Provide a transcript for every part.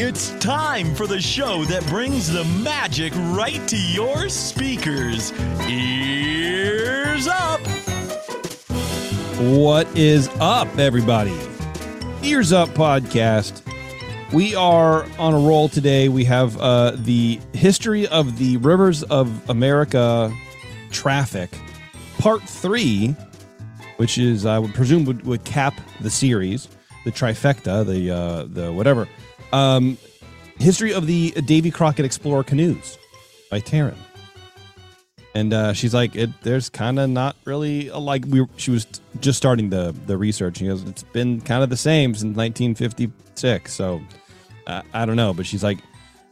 It's time for the show that brings the magic right to your speakers. Ears up! What is up, everybody? Ears Up Podcast. We are on a roll today. We have uh, the history of the rivers of America traffic, part three, which is I would presume would, would cap the series, the trifecta, the uh, the whatever. Um, history of the Davy Crockett Explorer canoes by Taren. And uh, she's like, it, "There's kind of not really a, like we." She was just starting the the research. She goes, "It's been kind of the same since 1956." So uh, I don't know, but she's like,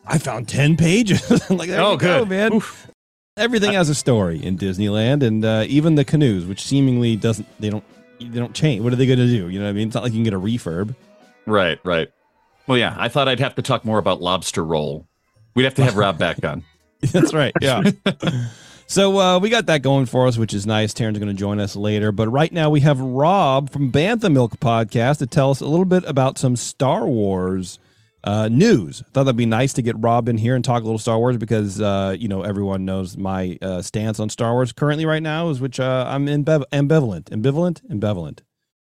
"I found ten pages." like, there Oh, you go, man. Oof. Everything has a story in Disneyland, and uh, even the canoes, which seemingly doesn't they don't they don't change. What are they going to do? You know what I mean? It's not like you can get a refurb. Right, right. Well, yeah, I thought I'd have to talk more about lobster roll. We'd have to have Rob back on. That's right. Yeah. so uh, we got that going for us, which is nice. Taren's going to join us later. But right now we have Rob from Bantha Milk Podcast to tell us a little bit about some Star Wars uh, news. Thought that'd be nice to get Rob in here and talk a little Star Wars because uh, you know everyone knows my uh, stance on Star Wars currently right now is which uh, I'm imbev- ambivalent, ambivalent, ambivalent,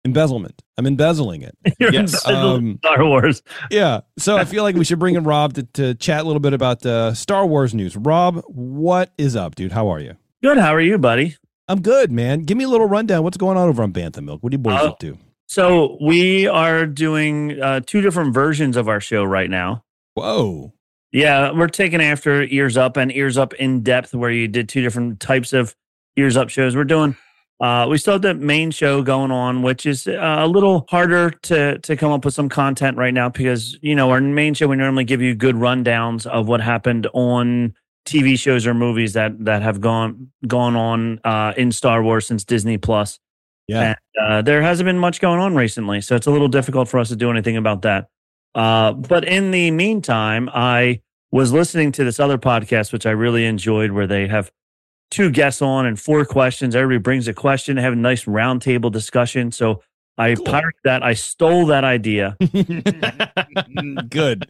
embezzlement. I'm embezzling it. You're Yes, embezzling um, Star Wars. Yeah. So I feel like we should bring in Rob to, to chat a little bit about uh, Star Wars news. Rob, what is up, dude? How are you? Good. How are you, buddy? I'm good, man. Give me a little rundown. What's going on over on Bantha Milk? What are you boys Oh. up to? So we are doing uh, two different versions of our show right now. Whoa. Yeah, we're taking after Ears Up and Ears Up in depth, where you did two different types of Ears Up shows. We're doing. Uh, we still have the main show going on, which is uh, a little harder to to come up with some content right now because you know our main show we normally give you good rundowns of what happened on TV shows or movies that that have gone gone on uh, in Star Wars since Disney Plus. Yeah. And uh, there hasn't been much going on recently, so it's a little difficult for us to do anything about that. Uh, but in the meantime, I was listening to this other podcast, which I really enjoyed, where they have two guests on and four questions. Everybody brings a question, have a nice roundtable discussion. So I Cool. pirated that. I stole that idea. good.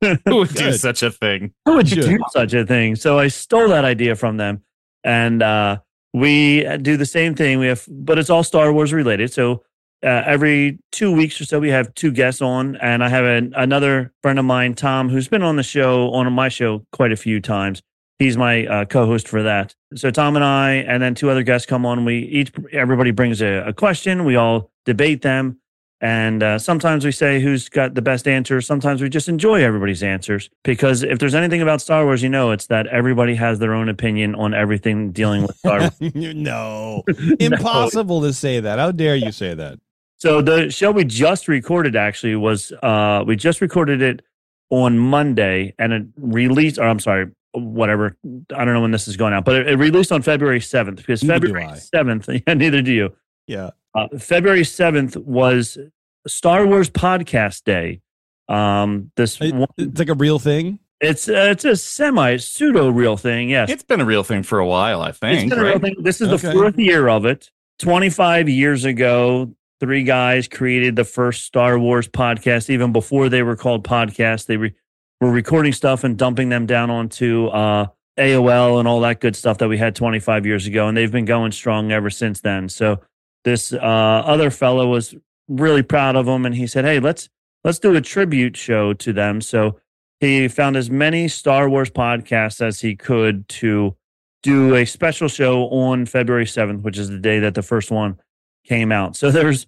Who would do such a thing? Who would do such a thing? So I stole that idea from them, and uh, we do the same thing. We have, but it's all Star Wars related. So uh, every two weeks or so, we have two guests on, and I have an, another friend of mine, Tom, who's been on the show on my show quite a few times. He's my uh, co-host for that. So Tom and I, and then two other guests come on. We each everybody brings a, a question. We all debate them. And uh, sometimes we say who's got the best answer. Sometimes we just enjoy everybody's answers because if there's anything about Star Wars, you know, it's that everybody has their own opinion on everything dealing with Star Wars. no. Impossible to say that. How dare you say that? So the show we just recorded actually was uh, we just recorded it on Monday and it released. Or I'm sorry, whatever. I don't know when this is going out, but it, it released on February 7th because Neither February 7th. Yeah, neither do you. Yeah. Uh, February 7th was Star Wars Podcast Day. Um, this It- one, it's like a real thing. it's uh, it's a semi pseudo real thing. Yes, It's been a real thing for a while, I It's think. been a real right? thing. This is Okay. the fourth year of it. 25 years ago, three guys created the first Star Wars podcast. Even before they were called podcasts, they re- were recording stuff and dumping them down onto uh, AOL and all that good stuff that we had 25 years ago. And they've been going strong ever since then. So this uh, other fellow was really proud of them, and he said, "Hey, let's let's do a tribute show to them." So he found as many Star Wars podcasts as he could to do a special show on February 7th, which is the day that the first one came out. So there's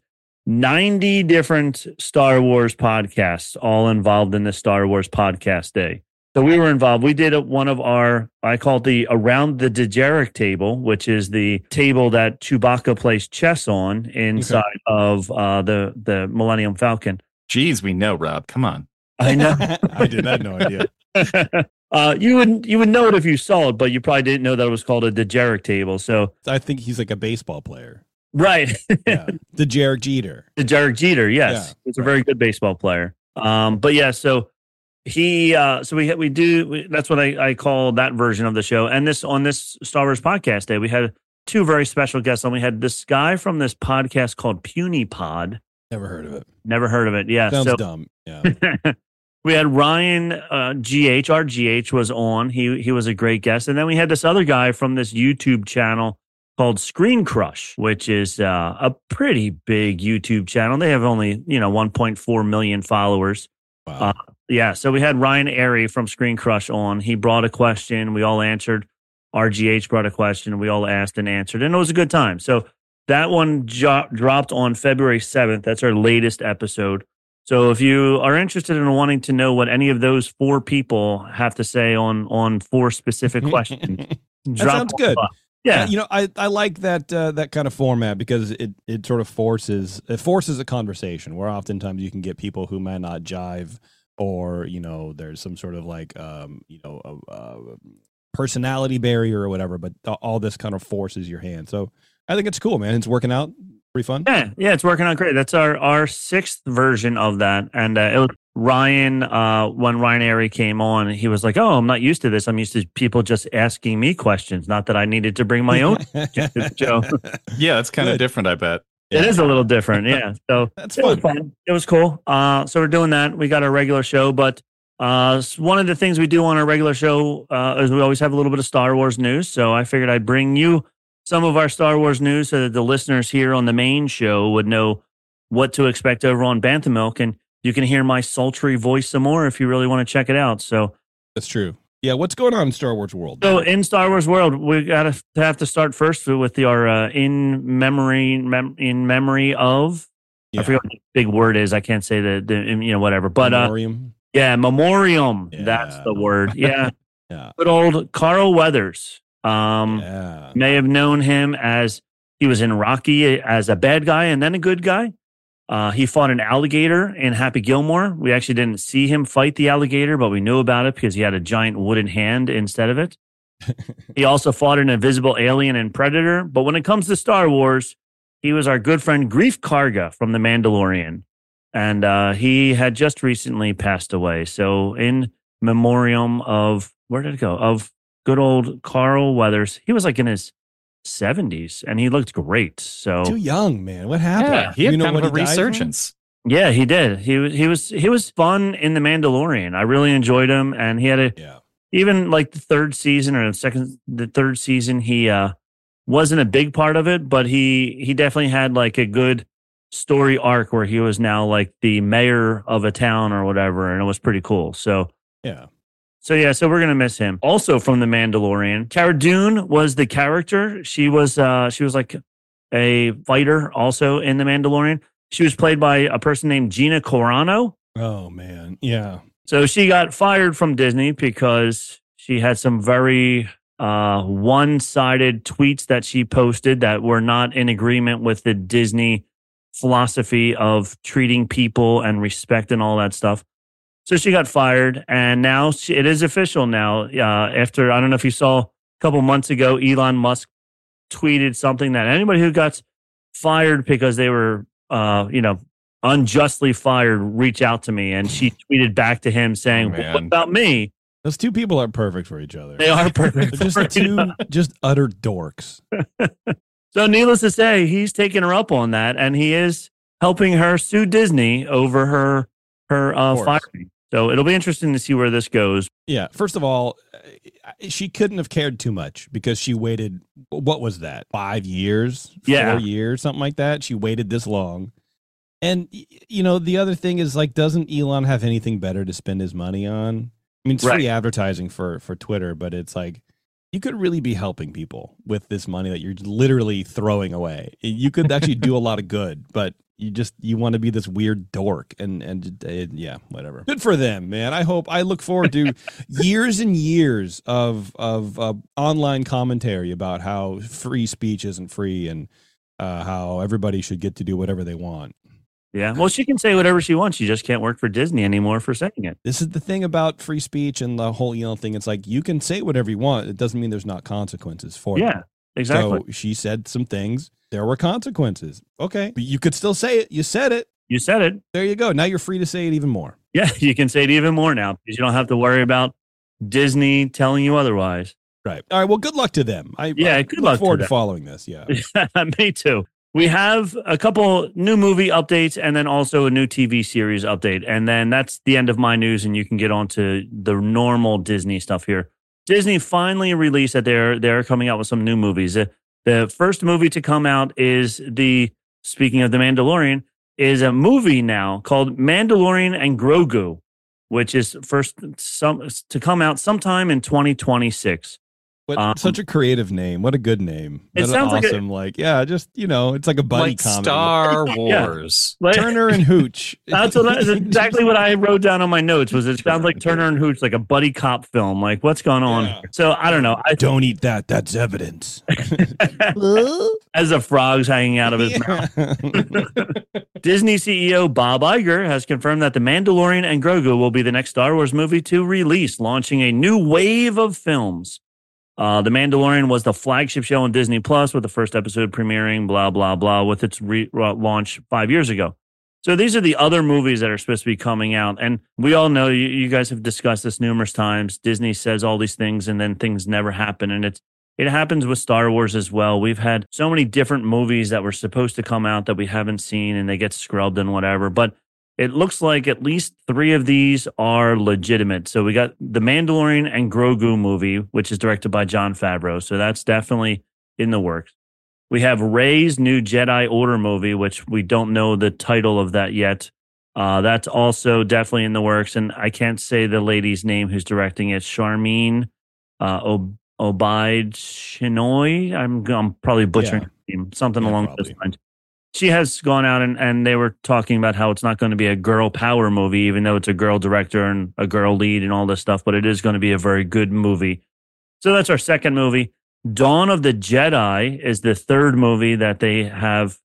90 different Star Wars podcasts all involved in the Star Wars podcast day. So we were involved. We did one of our, I call it the Around the Dejarik table, which is the table that Chewbacca plays chess on inside of uh, the, the Millennium Falcon. Geez, we know, Rob. Come on. I know. I did. I had no idea. uh, you would you would know it if you saw it, but you probably didn't know that it was called a Dejarik table. So I think he's like a baseball player. Right, Yeah. the Jarek Jeter. Dejeric Jeter, yes, Yeah, he's a very good baseball player. Um, but yeah, so he uh, so we we do we, that's what I, I call that version of the show. And this on this Star Wars podcast day, we had two very special guests on. We had this guy from this podcast called Puny Pod. Never heard of it. Never heard of it. Yeah, Sounds so dumb. Yeah. we had Ryan uh, GH. Our GH was on. He he was a great guest, and then we had this other guy from this YouTube channel called Screen Crush, which is uh, a pretty big YouTube channel. They have only you know 1.4 million followers. Wow. Uh, yeah, so we had Ryan Arey from Screen Crush on. He brought a question. We all answered. RGH brought a question. We all asked and answered, and it was a good time. So that one jo- dropped on February 7th. That's our latest episode. So if you are interested in wanting to know what any of those four people have to say on on four specific questions, that drop sounds good. Yeah, you know, I, I like that uh, that kind of format because it, it sort of forces it forces a conversation where oftentimes you can get people who might not jive or you know there's some sort of like um, you know a, a personality barrier or whatever, but all this kind of forces your hand. So I think it's cool, man. It's working out pretty fun. Yeah, yeah, it's working out great. That's our our sixth version of that, and uh, it was Ryan. Uh, when Ryan Arey came on, he was like, "Oh, I'm not used to this. I'm used to people just asking me questions. Not that I needed to bring my own." Joe, Yeah, that's kind of different, I bet. it is a little different. Yeah, so That's it was fun. fun. It was cool. Uh, so we're doing that. We got our regular show, but uh, one of the things we do on our regular show uh, is we always have a little bit of Star Wars news. So I figured I'd bring you some of our Star Wars news so that the listeners here on the main show would know what to expect over on Bantha Milk, and you can hear my sultry voice some more if you really want to check it out. So, That's true. Yeah, what's going on in Star Wars world? so in Star Wars world, we got to have to start first with the, our uh, in memory mem- in memory of. Yeah. I forget what the big word is. I can't say the, the you know whatever, but uh, Memoriam. Yeah, memoriam. That's the word. Yeah. Yeah. Good old Carl Weathers. Um, yeah. may have known him as he was in Rocky as a bad guy and then a good guy. Uh, he fought an alligator in Happy Gilmore. We actually didn't see him fight the alligator, but we knew about it because he had a giant wooden hand instead of it. he also fought an invisible alien in Predator. But when it comes to Star Wars, he was our good friend Greef Karga from The Mandalorian. And uh, he had just recently passed away. So, in memoriam of, where did it go? Of good old Carl Weathers. He was like in his 70s and he looked great. So, Too young, man. What happened? Yeah, he had You know kind of a he died from? resurgence. yeah, he did. He was, he was, he was fun in The Mandalorian. I really enjoyed him. And he had a, Yeah. even like the third season or the second the third season he uh wasn't a big part of it but he he definitely had like a good story arc where he was now like the mayor of a town or whatever and it was pretty cool so Yeah. So yeah so we're gonna miss him also from the mandalorian cara dune was the character she was uh she was like a fighter also in the mandalorian she was played by a person named gina carano Oh man. Yeah. so she got fired from Disney because she had some very uh, one sided tweets that she posted that were not in agreement with the Disney philosophy of treating people and respect and all that stuff. So she got fired. And now she, it is official now. Uh, after, I don't know if you saw a couple months ago, Elon Musk tweeted something that anybody who got fired because they were, uh, you know, unjustly fired reach out to me and she tweeted back to him saying Oh, what about me Those two people aren't perfect for each other. they are perfect They're just two just utter dorks. so needless to say he's taking her up on that and he is helping her sue disney over her her uh firing so it'll be interesting to see where this goes Yeah. First of all, uh, she couldn't have cared too much because she waited. What was that? Five years? Yeah. Four years? Something like that. She waited this long. And you know, the other thing is like, doesn't Elon have anything better to spend his money on? I mean, it's Right. free advertising for for Twitter, but it's like you could really be helping people with this money that you're literally throwing away. You could actually do a lot of good, but you just you want to be this weird dork and and uh, yeah, whatever. Good for them, man. I hope I look forward to years and years of of uh, online commentary about how free speech isn't free and uh, how everybody should get to do whatever they want. Yeah well she can say whatever she wants she just can't work for disney anymore for saying it This is the thing about free speech and the whole Elon thing. It's like you can say whatever you want. It doesn't mean there's not consequences for it. yeah exactly So she said some things. There were consequences. Okay. But you could still say it. You said it. you said it There you go. Now you're free to say it even more. yeah you can say it even more now because you don't have to worry about disney telling you otherwise Right. All right. Well, good luck to them. I Yeah, I good look luck to forward to, them. following this. Yeah. me too We have a couple new movie updates and then also a new TV series update. And then that's the end of my news, and you can get on to the normal Disney stuff here. Disney finally released that they're they're coming out with some new movies. The, the first movie to come out is the speaking of the Mandalorian, is a movie now called Mandalorian and Grogu, which is first some to come out sometime in 2026. What, Um, such a creative name. What a good name. It What an sounds like a- awesome, like, yeah, just you know, it's like a buddy like comedy. Star Yeah. Wars. Like- Turner and Hooch. That's, what, that's exactly what I wrote down on my notes. Was it sounds like Turner and Hooch, like a buddy cop film? Like what's going on? Yeah. So I don't know. I, Don't eat that. That's evidence. as a frogs hanging out of his mouth. Disney CEO Bob Iger has confirmed that The Mandalorian and Grogu will be the next Star Wars movie to release, launching a new wave of films. Uh, the Mandalorian was the flagship show on Disney Plus, with the first episode premiering, blah blah blah, with its re- uh, launch five years ago. So these are the other movies that are supposed to be coming out, and we all know you, you guys have discussed this numerous times. Disney says all these things, and then things never happen, and it's it happens with Star Wars as well. We've had so many different movies that were supposed to come out that we haven't seen and they get scrubbed and whatever. But it looks like at least three of these are legitimate. So we got the Mandalorian and Grogu movie, which is directed by Jon Favreau. So that's definitely in the works. We have Rey's new Jedi Order movie, which we don't know the title of that yet. Uh, that's also definitely in the works. And I can't say the lady's name who's directing it. Sharmeen uh, Ob- Obaid Chinoy. I'm, I'm probably butchering her name, something Yeah, along probably. those lines. She has gone out and, and they were talking about how it's not going to be a girl power movie, even though it's a girl director and a girl lead and all this stuff, but it is going to be a very good movie. So that's our second movie. Dawn of the Jedi is the third movie that they have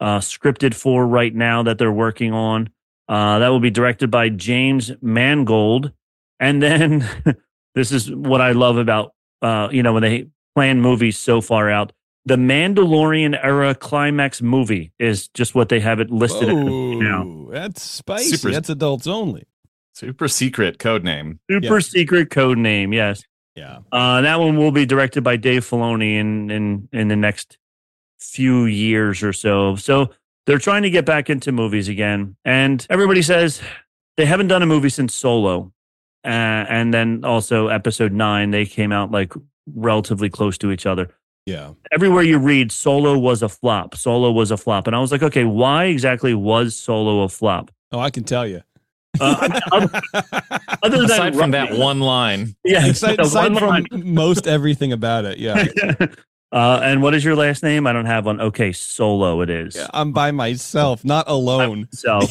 uh, scripted for right now that they're working on. Uh, that will be directed by James Mangold. And then this is what I love about, uh, you know, when they plan movies so far out. The Mandalorian era climax movie is just what they have it listed as now. Oh, that's spicy. Super- That's adults only. Super secret code name. Super Yeah. secret code name. Yes. Yeah. Uh, that one will be directed by Dave Filoni in, in, in the next few years or so. So they're trying to get back into movies again. And everybody says they haven't done a movie since Solo. Uh, and then also episode nine, they came out like relatively close to each other. Yeah. Everywhere you read, Solo was a flop. Solo was a flop. And I was like, okay, why exactly was Solo a flop? Oh, I can tell you. Uh, other, other than Aside from that one line, yeah, aside aside one from line. most everything about it, yeah. uh, and what is your last name? I don't have one. Okay, Solo it is. Yeah, I'm by myself, not alone. So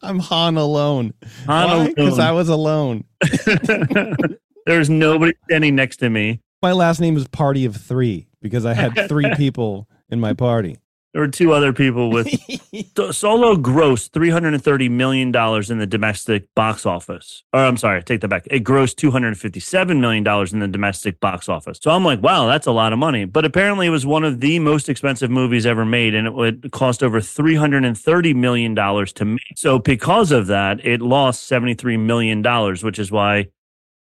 I'm Han alone. Han Because alone. I was alone. There's nobody standing next to me. My last name is Party of Three because I had three people in my party. There were two other people with Solo grossed three hundred and thirty million dollars in the domestic box office. Or I'm sorry, take that back. It grossed two hundred and fifty-seven million dollars in the domestic box office. So I'm like, wow, that's a lot of money. But apparently, it was one of the most expensive movies ever made, and it would cost over three hundred and thirty million dollars to make. So because of that, it lost seventy-three million dollars, which is why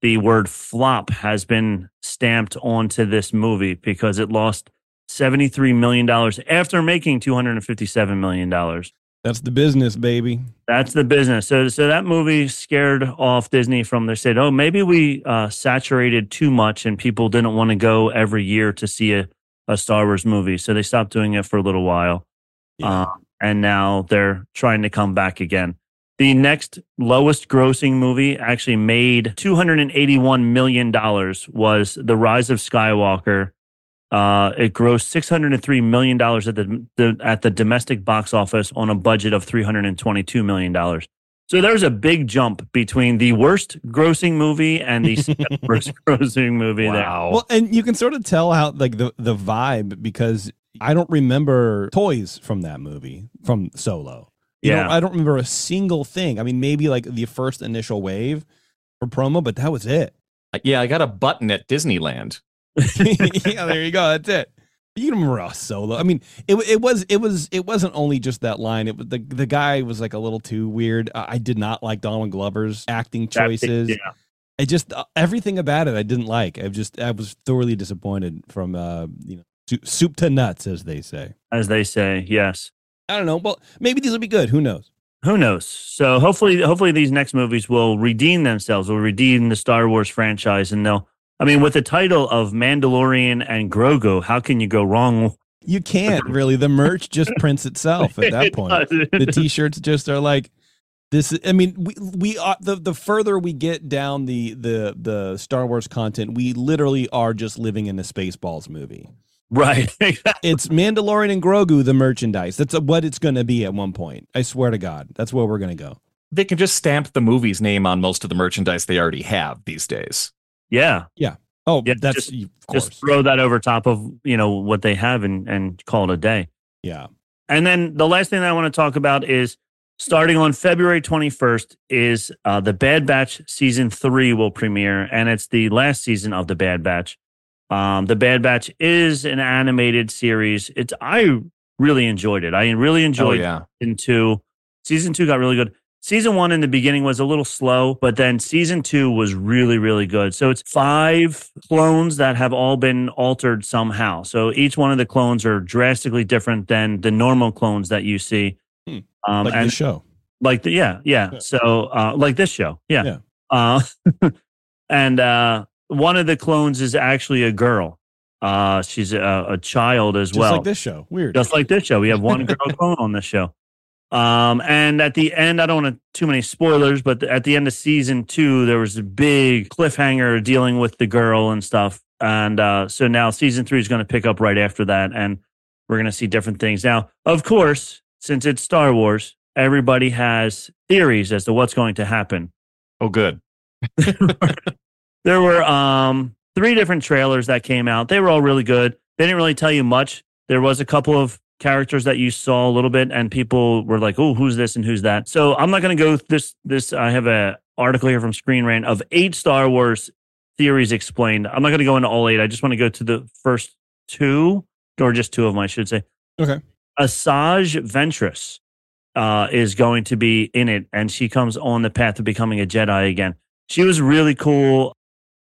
the word flop has been stamped onto this movie because it lost. $73 million after making $257 million. That's the business, baby. That's the business. So, so that movie scared off Disney from. They said, "Oh, maybe we uh, saturated too much, and people didn't want to go every year to see a, a Star Wars movie." So they stopped doing it for a little while, Yeah. uh, and now they're trying to come back again. The next lowest grossing movie actually made two hundred and eighty-one million dollars. Was The Rise of Skywalker. Uh, it grossed six hundred and three million dollars at the, the at the domestic box office on a budget of three hundred and twenty-two million dollars. So there's a big jump between the worst grossing movie and the worst grossing movie. There. wow. Well, and you can sort of tell how like the the vibe because I don't remember toys from that movie from Solo. You Yeah. know, I don't remember a single thing. I mean, maybe like the first initial wave for promo, but that was it. yeah, I got a button at Disneyland. yeah, there you go. That's it. You can remember a solo. I mean, it it was it was it wasn't only just that line. It was the the guy was like a little too weird. Uh, I did not like Donald Glover's acting choices. Yeah. I just uh, everything about it I didn't like. I just I was thoroughly disappointed from uh you know soup to nuts, as they say. as they say. Yes. I don't know. Well, maybe these will be good. Who knows? Who knows? So hopefully, hopefully these next movies will redeem themselves. Will redeem the Star Wars franchise, and they'll. I mean, with the title of Mandalorian and Grogu, how can you go wrong? You can't really. The merch just prints itself at that point. the t-shirts just are like this i mean we we are the the further we get down the the the star wars content we literally are just living in a spaceballs movie right. it's mandalorian and grogu the merchandise that's what it's going to be at one point i swear to god that's where we're going to go They can just stamp the movie's name on most of the merchandise they already have these days. yeah. Yeah. Oh Yeah, that's just- of Just throw that over top of you know what they have and and call it a day. yeah And then the last thing that I want to talk about is starting on February 21st is uh, the Bad Batch season three will premiere, and it's the last season of the Bad Batch. Um, the Bad Batch is an animated series. It's I really enjoyed it. I really Oh enjoyed yeah. season two. Season two got really good. Season one in the beginning was a little slow, but then season two was really, really good. So it's five clones that have all been altered somehow. So each one of the clones are drastically different than the normal clones that you see. Hmm. Um, like and the show like the yeah, yeah. Yeah. So uh, like this show, yeah. Yeah. Uh, and uh, one of the clones is actually a girl. Uh, she's a, a child as well. just well like this show weird just like this show. We have one girl clone on this show. Um, and at the end, I don't want to, too many spoilers, but at the end of season two, there was a big cliffhanger dealing with the girl and stuff. And uh, so now season three is going to pick up right after that, and we're going to see different things. Now, of course, since it's Star Wars, everybody has theories as to what's going to happen Oh good. there were um three different trailers that came out. They were all really good. They didn't really tell you much. There was a couple of characters that you saw a little bit, and people were like, "Oh, who's this and who's that?" So I'm not going to go this. This I have a article here from Screen Rant of eight Star Wars theories explained. I'm not going to go into all eight. I just want to go to the first two, or just two of them, I should say. Okay. Asajj Ventress uh, is going to be in it, and she comes on the path of becoming a Jedi again. She was really cool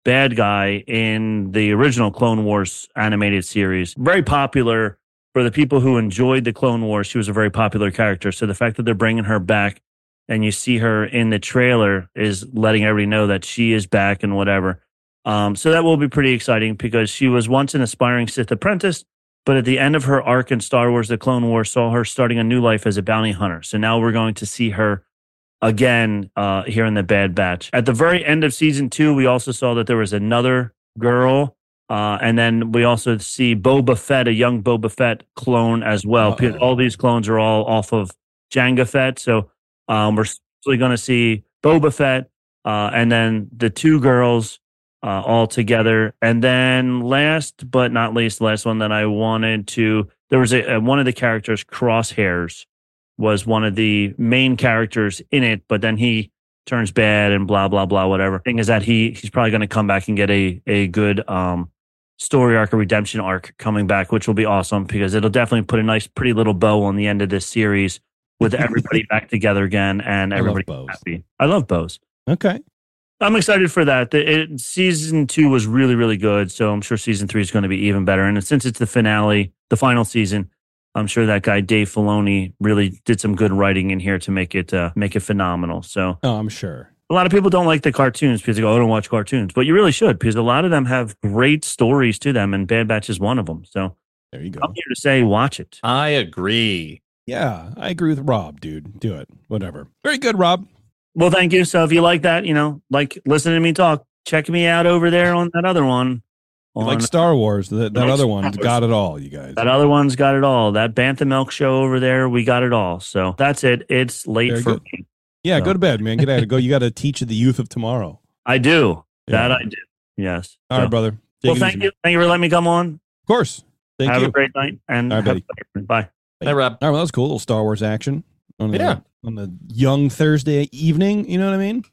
bad guy in the original Clone Wars animated series. Very popular for the people who enjoyed the Clone Wars. She was a very popular character. So the fact that they're bringing her back and you see her in the trailer is letting everybody know that she is back and whatever. Um, so that will be pretty exciting because she was once an aspiring Sith apprentice, but at the end of her arc in Star Wars The Clone Wars saw her starting a new life as a bounty hunter. So now we're going to see her again uh, here in the Bad Batch. At the very end of season two, we also saw that there was another girl. Uh, and then we also see Boba Fett, a young Boba Fett clone as well. Uh-oh. All these clones are all off of Jango Fett. So um, we're going to see Boba Fett uh, and then the two girls uh, all together. And then last but not least, the last one that I wanted to, there was a, a one of the characters, Crosshairs, was one of the main characters in it, but then he turns bad and blah blah blah whatever. Thing is that he he's probably going to come back and get a a good um story arc, or redemption arc coming back, which will be awesome because it'll definitely put a nice pretty little bow on the end of this series with everybody back together again and I everybody bows. happy. I love bows. Okay. I'm excited for that. The, it, season two was really, really good. So I'm sure season three is going to be even better. And since it's the finale, the final season, I'm sure that guy Dave Filoni really did some good writing in here to make it uh, make it phenomenal. So Oh, I'm sure. a lot of people don't like the cartoons because they go, "Oh, I don't watch cartoons," but you really should because a lot of them have great stories to them, and Bad Batch is one of them. So There you go. I'm here to say, watch it. I agree. Yeah, I agree with Rob, dude. Do it. Whatever. Very good, Rob. Well, thank you. So if you like that, you know, like listening to me talk, check me out over there on that other one. You On- like Star Wars. That, that other Star one's Wars. got it all, you guys. That other one's got it all. That Bantha Milk show over there, we got it all. So that's it. It's late Very for good. me. Yeah, So- go to bed, man. Get out of go. You got to teach the youth of tomorrow. I do. Yeah. That I do. Yes. All right, So- brother. Take well, thank easy. you. Thank you for letting me come on. Of course. Thank you. have you. a great night and All right, buddy. a- bye. Hey, Rob. All right, well, that was cool. little Star Wars action on the, Yeah. on the young Thursday evening. You know what I mean?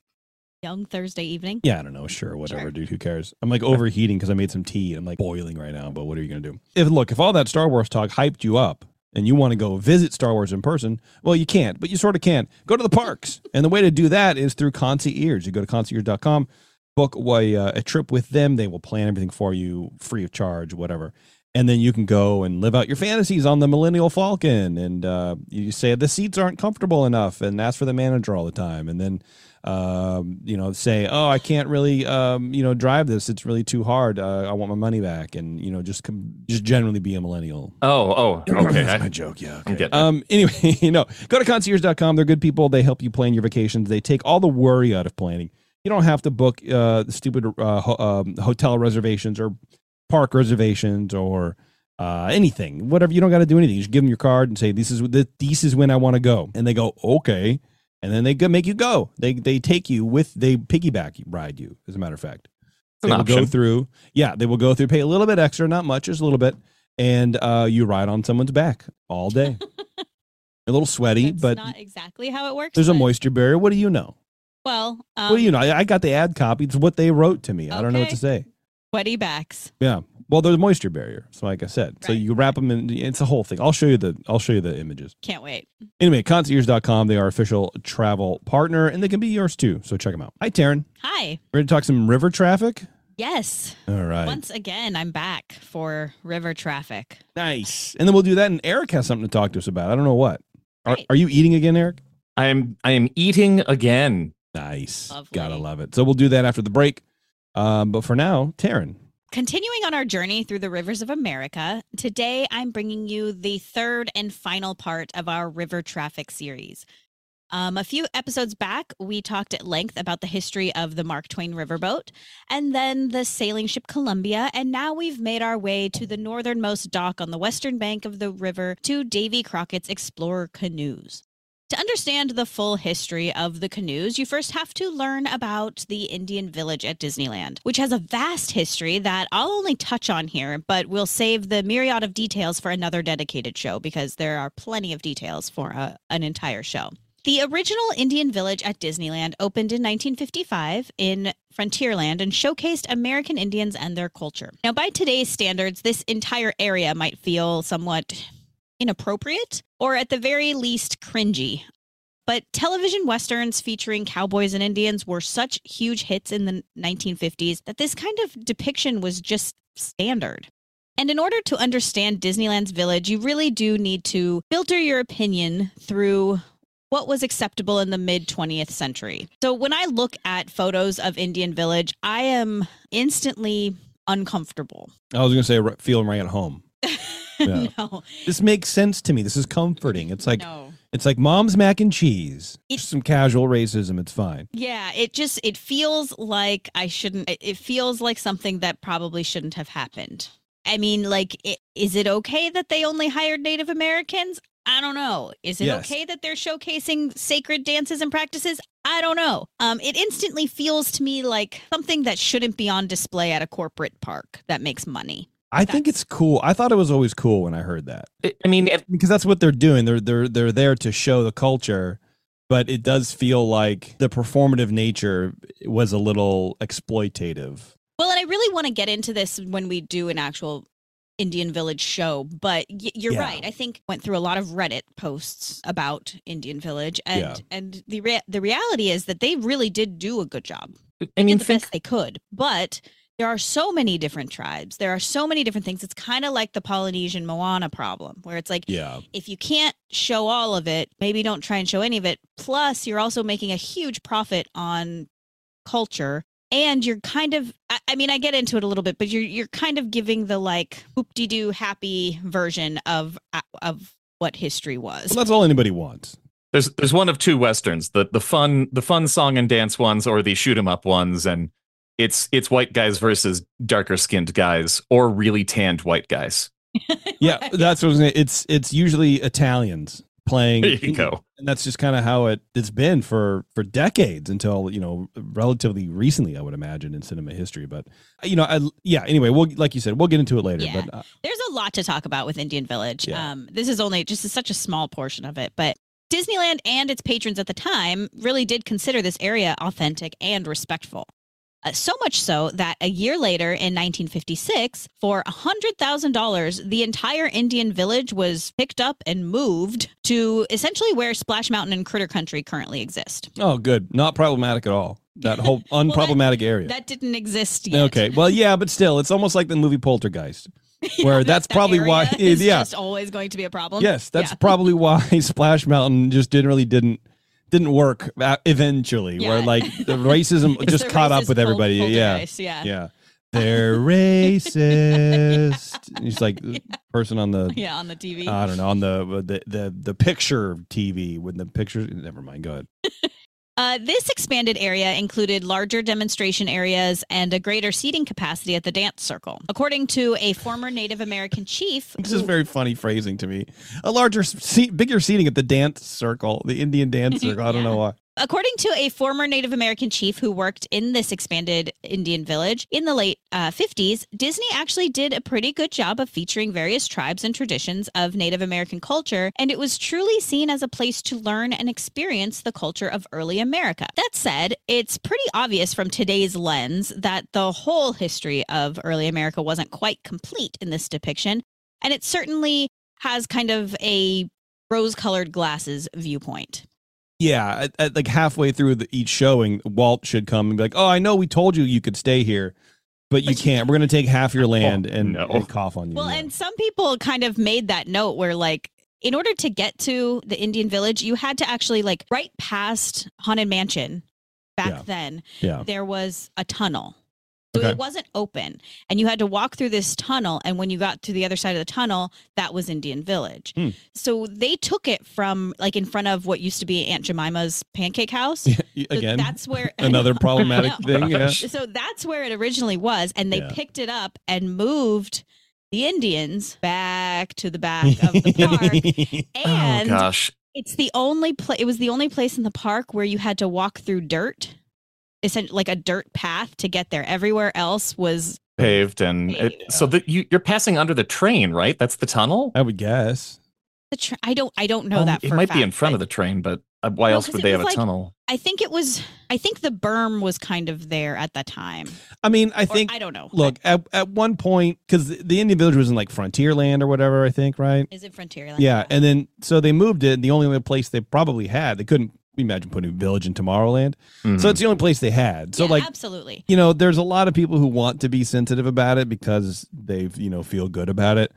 Young Thursday evening. Yeah, I don't know. Sure, whatever, Sure. dude. Who cares? I'm like overheating because I made some tea. I'm like boiling right now. But what are you gonna do? If look, if all that Star Wars talk hyped you up and you want to go visit Star Wars in person, well, you can't, but you sort of can. Go to the parks, and the way to do that is through concierge. You go to concierge.com, book a, uh, a trip with them. They will plan everything for you, free of charge, whatever. and then you can go and live out your fantasies on the Millennial Falcon, and uh, you say the seats aren't comfortable enough, and ask for the manager all the time, and then um, you know say, oh, I can't really um, you know drive this; it's really too hard. Uh, I want my money back, and you know just just generally be a millennial. Oh, oh, okay. That's my joke. Yeah. I'm getting. Um, anyway, you know, go to concierge.com. They're good people. They help you plan your vacations. They take all the worry out of planning. You don't have to book uh, stupid uh, ho- um, hotel reservations or park reservations or uh, anything. Whatever. You don't got to do anything. You just give them your card and say, "This is this is when I want to go," and they go, "Okay," and then they make you go. They they take you with they piggyback ride you. As a matter of fact, they will go through. Yeah, they will go through, pay a little bit extra, not much, just a little bit, and uh, you ride on someone's back all day. a little sweaty, That's but not exactly how it works. there's a moisture barrier. What do you know? Well, um, what do you know? I, I got the ad copy. It's what they wrote to me. I don't know what to say. Sweaty backs. Yeah. Well, there's a moisture barrier. So, like I said, so you wrap them in. It's a whole thing. I'll show you the. I'll show you the images. Can't wait. Anyway, concierge.com. They are official travel partner, and they can be yours too. So check them out. Hi, Taren. Hi. Ready to talk some river traffic? Yes. All right. Once again, I'm back for river traffic. Nice. And then we'll do that. And Erik has something to talk to us about. I don't know what. Are, Great. are you eating again, Erik? I am I am eating again. Nice. Lovely. Gotta love it. So we'll do that after the break. Um, but for now, Taren. Continuing on our journey through the rivers of America, today I'm bringing you the third and final part of our river traffic series. Um, a few episodes back, we talked at length about the history of the Mark Twain riverboat and then the sailing ship Columbia. And now we've made our way to the northernmost dock on the western bank of the river to Davy Crockett's Explorer canoes. To understand the full history of the canoes, you first have to learn about the Indian village at Disneyland, which has a vast history that I'll only touch on here, but we'll save the myriad of details for another dedicated show because there are plenty of details for a, an entire show. The original Indian village at Disneyland opened in 1955 in Frontierland and showcased American Indians and their culture. Now, by today's standards, this entire area might feel somewhat inappropriate or at the very least cringy. But television westerns featuring cowboys and Indians were such huge hits in the 1950s that this kind of depiction was just standard. And in order to understand Disneyland's village, you really do need to filter your opinion through what was acceptable in the mid 20th century. So when I look at photos of Indian Village, I am instantly uncomfortable. I was going to say, feeling right at home. Yeah. no, This makes sense to me. This is comforting. It's like no. it's like mom's mac and cheese. It- Just some casual racism. It's fine. Yeah, it just it feels like I shouldn't. it- It feels like something that probably shouldn't have happened. I mean, like, i- is it okay that they only hired Native Americans? I don't know. Is it Yes. okay that they're showcasing sacred dances and practices? I don't know. Um, it instantly feels to me like something that shouldn't be on display at a corporate park that makes money. I think it's cool. I thought it was always cool when I heard that I- I mean, if- because that's what they're doing. They're they're they're there to show the culture, but it does feel like the performative nature was a little exploitative. Well, and I really want to get into this when we do an actual Indian Village show, but y- you're Yeah. right. I think went through a lot of Reddit posts about Indian Village, and Yeah. and the rea- the reality is that they really did do a good job. I They mean, did the think best they could, but there are so many different tribes. There are so many different things. It's kind of like the Polynesian Moana problem, where it's like Yeah. if you can't show all of it, maybe don't try and show any of it. Plus, you're also making a huge profit on culture. And you're kind of I, I mean, I get into it a little bit, but you're you're kind of giving the like hoop de doo happy version of uh, of what history was. Well, that's all anybody wants. there's there's one of two westerns the the fun the fun song and dance ones or the shoot 'em up ones and it's it's white guys versus darker skinned guys or really tanned white guys Yeah, that's what I was gonna, it's it's usually Italians playing. there you go and that's just kind of how it it's been for for decades until you know relatively recently i would imagine in cinema history but you know I, yeah anyway we'll like you said we'll get into it later Yeah. but uh, There's a lot to talk about with Indian Village. Yeah. Um, this is only just such a small portion of it, but Disneyland and its patrons at the time really did consider this area authentic and respectful. Uh, so much so that a year later in 1956, for $100,000, the entire Indian village was picked up and moved to essentially where Splash Mountain and Critter Country currently exist. oh good not problematic at all that whole unproblematic area That didn't exist yet. okay well yeah but still it's almost like the movie poltergeist Where that's that probably why- is yeah. just always going to be a problem. Yes, that's Yeah. probably why Splash Mountain just didn't didn't didn't work a- eventually. Where like the racism just caught up with everybody. Yeah, yeah. yeah. They're racist. He's like the person on the Yeah, on the TV. I don't know on the the the the picture TV when the pictures. Never mind. Go ahead. Uh, this expanded area included larger demonstration areas and a greater seating capacity at the dance circle. According to a former Native American chief, This is very funny phrasing to me. A larger seat, bigger seating at the dance circle, the Indian dance circle. I don't know why. According to a former Native American chief who worked in this expanded Indian village in the late uh, 50s, Disney actually did a pretty good job of featuring various tribes and traditions of Native American culture, and it was truly seen as a place to learn and experience the culture of early America. That said, it's pretty obvious from today's lens that the whole history of early America wasn't quite complete in this depiction, and it certainly has kind of a rose colored glasses viewpoint. Yeah, at, at like halfway through the, each showing, Walt should come and be like, "Oh, I know we told you you could stay here, but you can't. We're going to take half your oh, land and, no. and cough on you." Well, Yeah. and some people kind of made that note where, like, in order to get to the Indian village, you had to actually, like, right past Haunted Mansion back Yeah. then, yeah, there was a tunnel. So Okay. it wasn't open. And you had to walk through this tunnel. And when you got to the other side of the tunnel, that was Indian Village. Hmm. So they took it from, like, in front of what used to be Aunt Jemima's pancake house. Yeah, So again, that's where another problematic thing. Yeah, So that's where it originally was, and they Yeah. picked it up and moved the Indians back to the back of the park. oh And gosh. it's the only place. It was the only place in the park where you had to walk through dirt, essentially like a dirt path to get there. Everywhere else was Paved and it, so that you you're passing under the train, right? That's the tunnel. I would guess. the. Tra- I don't. I don't know Um, that. it For a might be in front but of the train, but uh, why No, else 'cause would they have a like- tunnel? I think it was. I think the berm was kind of there at the time. I mean, I Or think. I don't know. Look, at, at one point, because the Indian village was in like Frontierland or whatever, I think, right? is it Frontierland? Yeah, and then so they moved it. And the only other place they probably had, they couldn't imagine putting a village in Tomorrowland. So Mhm. it's the only place they had. So Yeah, like, absolutely. you know, there's a lot of people who want to be sensitive about it because they've, you know, feel good about it.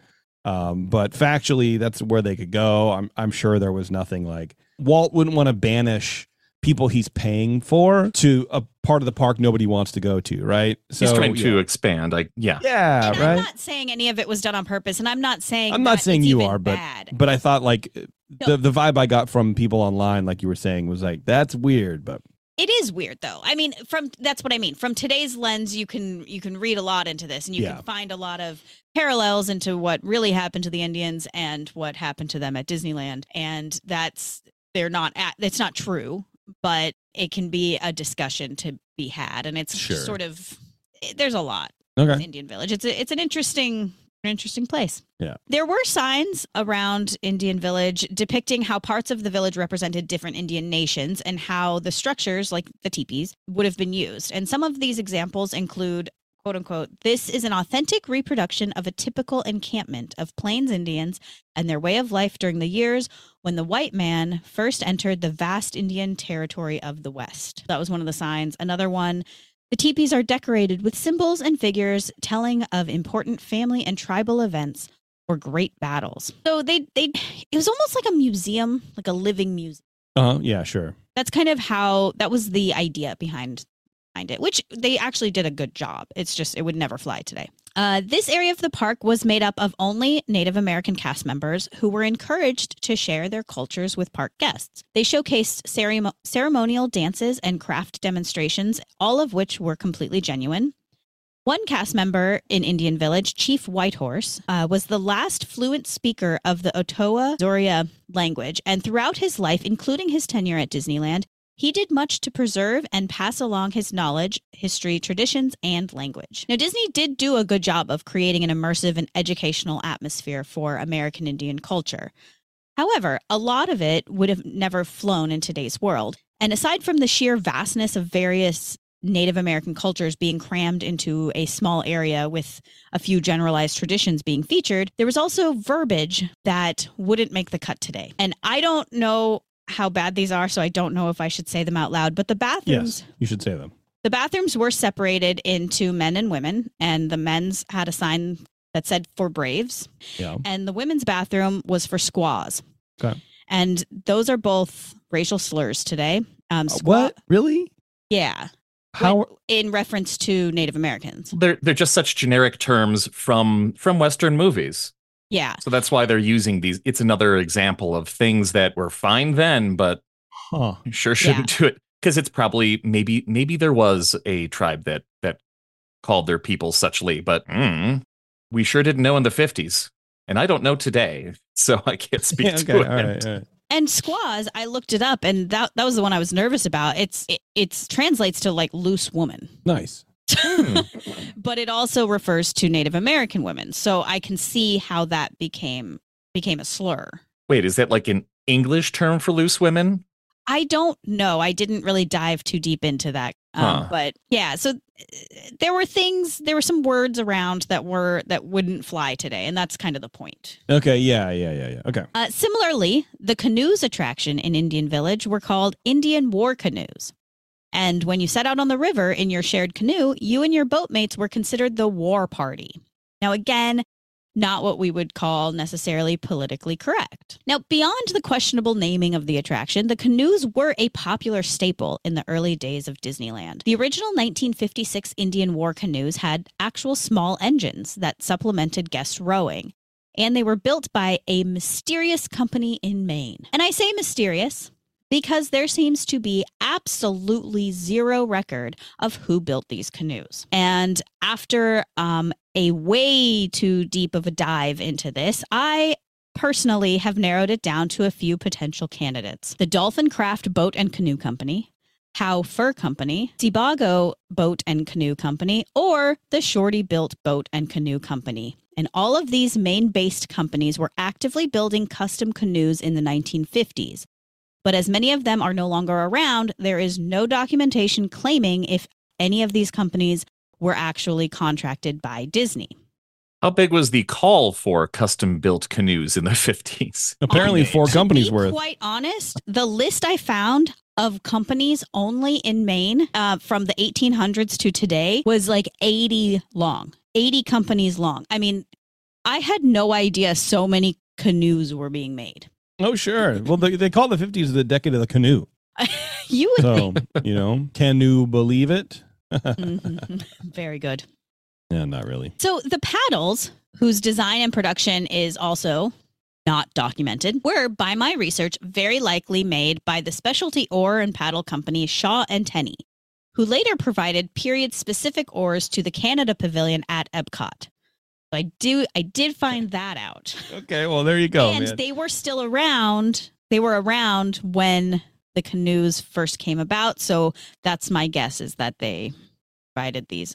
Um, but factually, that's where they could go. I'm, I'm sure there was nothing like Walt wouldn't want to banish people he's paying for to a part of the park nobody wants to go to, right? So he's trying to yeah. expand. Like yeah, yeah, and right. I'm not saying any of it was done on purpose, and I'm not saying I'm not saying you are, but bad. but I thought like No. The the vibe I got from people online, like you were saying, was like that's weird, but It is weird though. I mean, from that's what I mean. From today's lens, you can you can read a lot into this, and you Yeah. can find a lot of parallels into what really happened to the Indians and what happened to them at Disneyland. And that's they're not at. It's not true, but it can be a discussion to be had, and it's Sure. sort of eh, there's a lot. okay, Indian Village. It's a, it's an interesting interesting place. Yeah. There were signs around Indian Village depicting how parts of the village represented different Indian nations and how the structures like the teepees would have been used. And some of these examples include quote unquote this is an authentic reproduction of a typical encampment of Plains Indians and their way of life during the years when the white man first entered the vast Indian territory of the West. That was one of the signs. Another one the teepees are decorated with symbols and figures telling of important family and tribal events or great battles. So they they it was almost like a museum, like a living museum. uh huh, yeah, sure, That's kind of how that was the idea behind behind it, which they actually did a good job. It's just it would never fly today. Uh, this area of the park was made up of only Native American cast members who were encouraged to share their cultures with park guests. They showcased ceremo- ceremonial dances and craft demonstrations, all of which were completely genuine. One cast member in Indian Village, Chief Whitehorse, uh, was the last fluent speaker of the Otoe-Missouria language, and throughout his life, including his tenure at Disneyland, he did much to preserve and pass along his knowledge, history, traditions, and language. Now, Disney did do a good job of creating an immersive and educational atmosphere for American Indian culture. However, a lot of it would have never flown in today's world. And aside from the sheer vastness of various Native American cultures being crammed into a small area with a few generalized traditions being featured, there was also verbiage that wouldn't make the cut today. And I don't know how bad these are, so I don't know if I should say them out loud, but the bathrooms yes, you should say them. the bathrooms were separated into men and women, and the men's had a sign that said for Braves, Yeah. and the women's bathroom was for squaws. Okay. And those are both racial slurs today. Um, Uh, squaw- what? Really? Yeah, How? in reference to Native Americans. They're they're just such generic terms from from Western movies. Yeah. So that's why they're using these. It's another example of things that were fine then, but Huh. sure shouldn't do it because it's probably maybe maybe there was a tribe that that called their people suchly, but mm, we sure didn't know in the fifties, and I don't know today, so I can't speak Yeah, to okay. it. All right. All right. And squaws, I looked it up, and that that was the one I was nervous about. It's it it's translates to like loose woman, Nice. Hmm. but it also refers to Native American women. So I can see how that became became a slur. Wait, is that like an English term for loose women? I don't know. I didn't really dive too deep into that. Um, Huh. But yeah, so uh, there were things, there were some words around that were that wouldn't fly today, and that's kind of the point. Okay. Yeah. Yeah. Yeah. Yeah. Okay. Uh, similarly, the canoes attraction in Indian Village were called Indian war canoes. And when you set out on the river in your shared canoe, you and your boatmates were considered the war party. Now, again, not what we would call necessarily politically correct. Now, beyond the questionable naming of the attraction, the canoes were a popular staple in the early days of Disneyland. The original 1956 Indian War canoes had actual small engines that supplemented guest rowing and they were built by a mysterious company in Maine. And I say mysterious because there seems to be absolutely zero record of who built these canoes. And after um, a way too deep of a dive into this, I personally have narrowed it down to a few potential candidates the Dolphin Craft Boat and Canoe Company. Howe Fur Company, Sebago Boat and Canoe Company, or the Shorty Built Boat and Canoe Company. And all of these Maine based companies were actively building custom canoes in the 1950s. But as many of them are no longer around, there is no documentation claiming if any of these companies were actually contracted by Disney. How big was the call for custom built canoes in the 50s? Apparently, On four companies were. Quite honest, the list I found of companies only in Maine uh, from the 1800s to today was like 80 long, 80 companies long. I mean, I had no idea so many canoes were being made. Oh, sure. Well, they, they call the 50s the decade of the canoe. you would So, you know, can you believe it? Mhm. Very good. Yeah, not really. So the paddles, whose design and production is also not documented, were, by my research, very likely made by the specialty oar and paddle company Shaw and Tenney, who later provided period-specific oars to the Canada Pavilion at Epcot. So I do, I did find that out, Okay, well, there you go, and man. they were still around. They were around when the canoes first came about, so that's my guess is that they provided these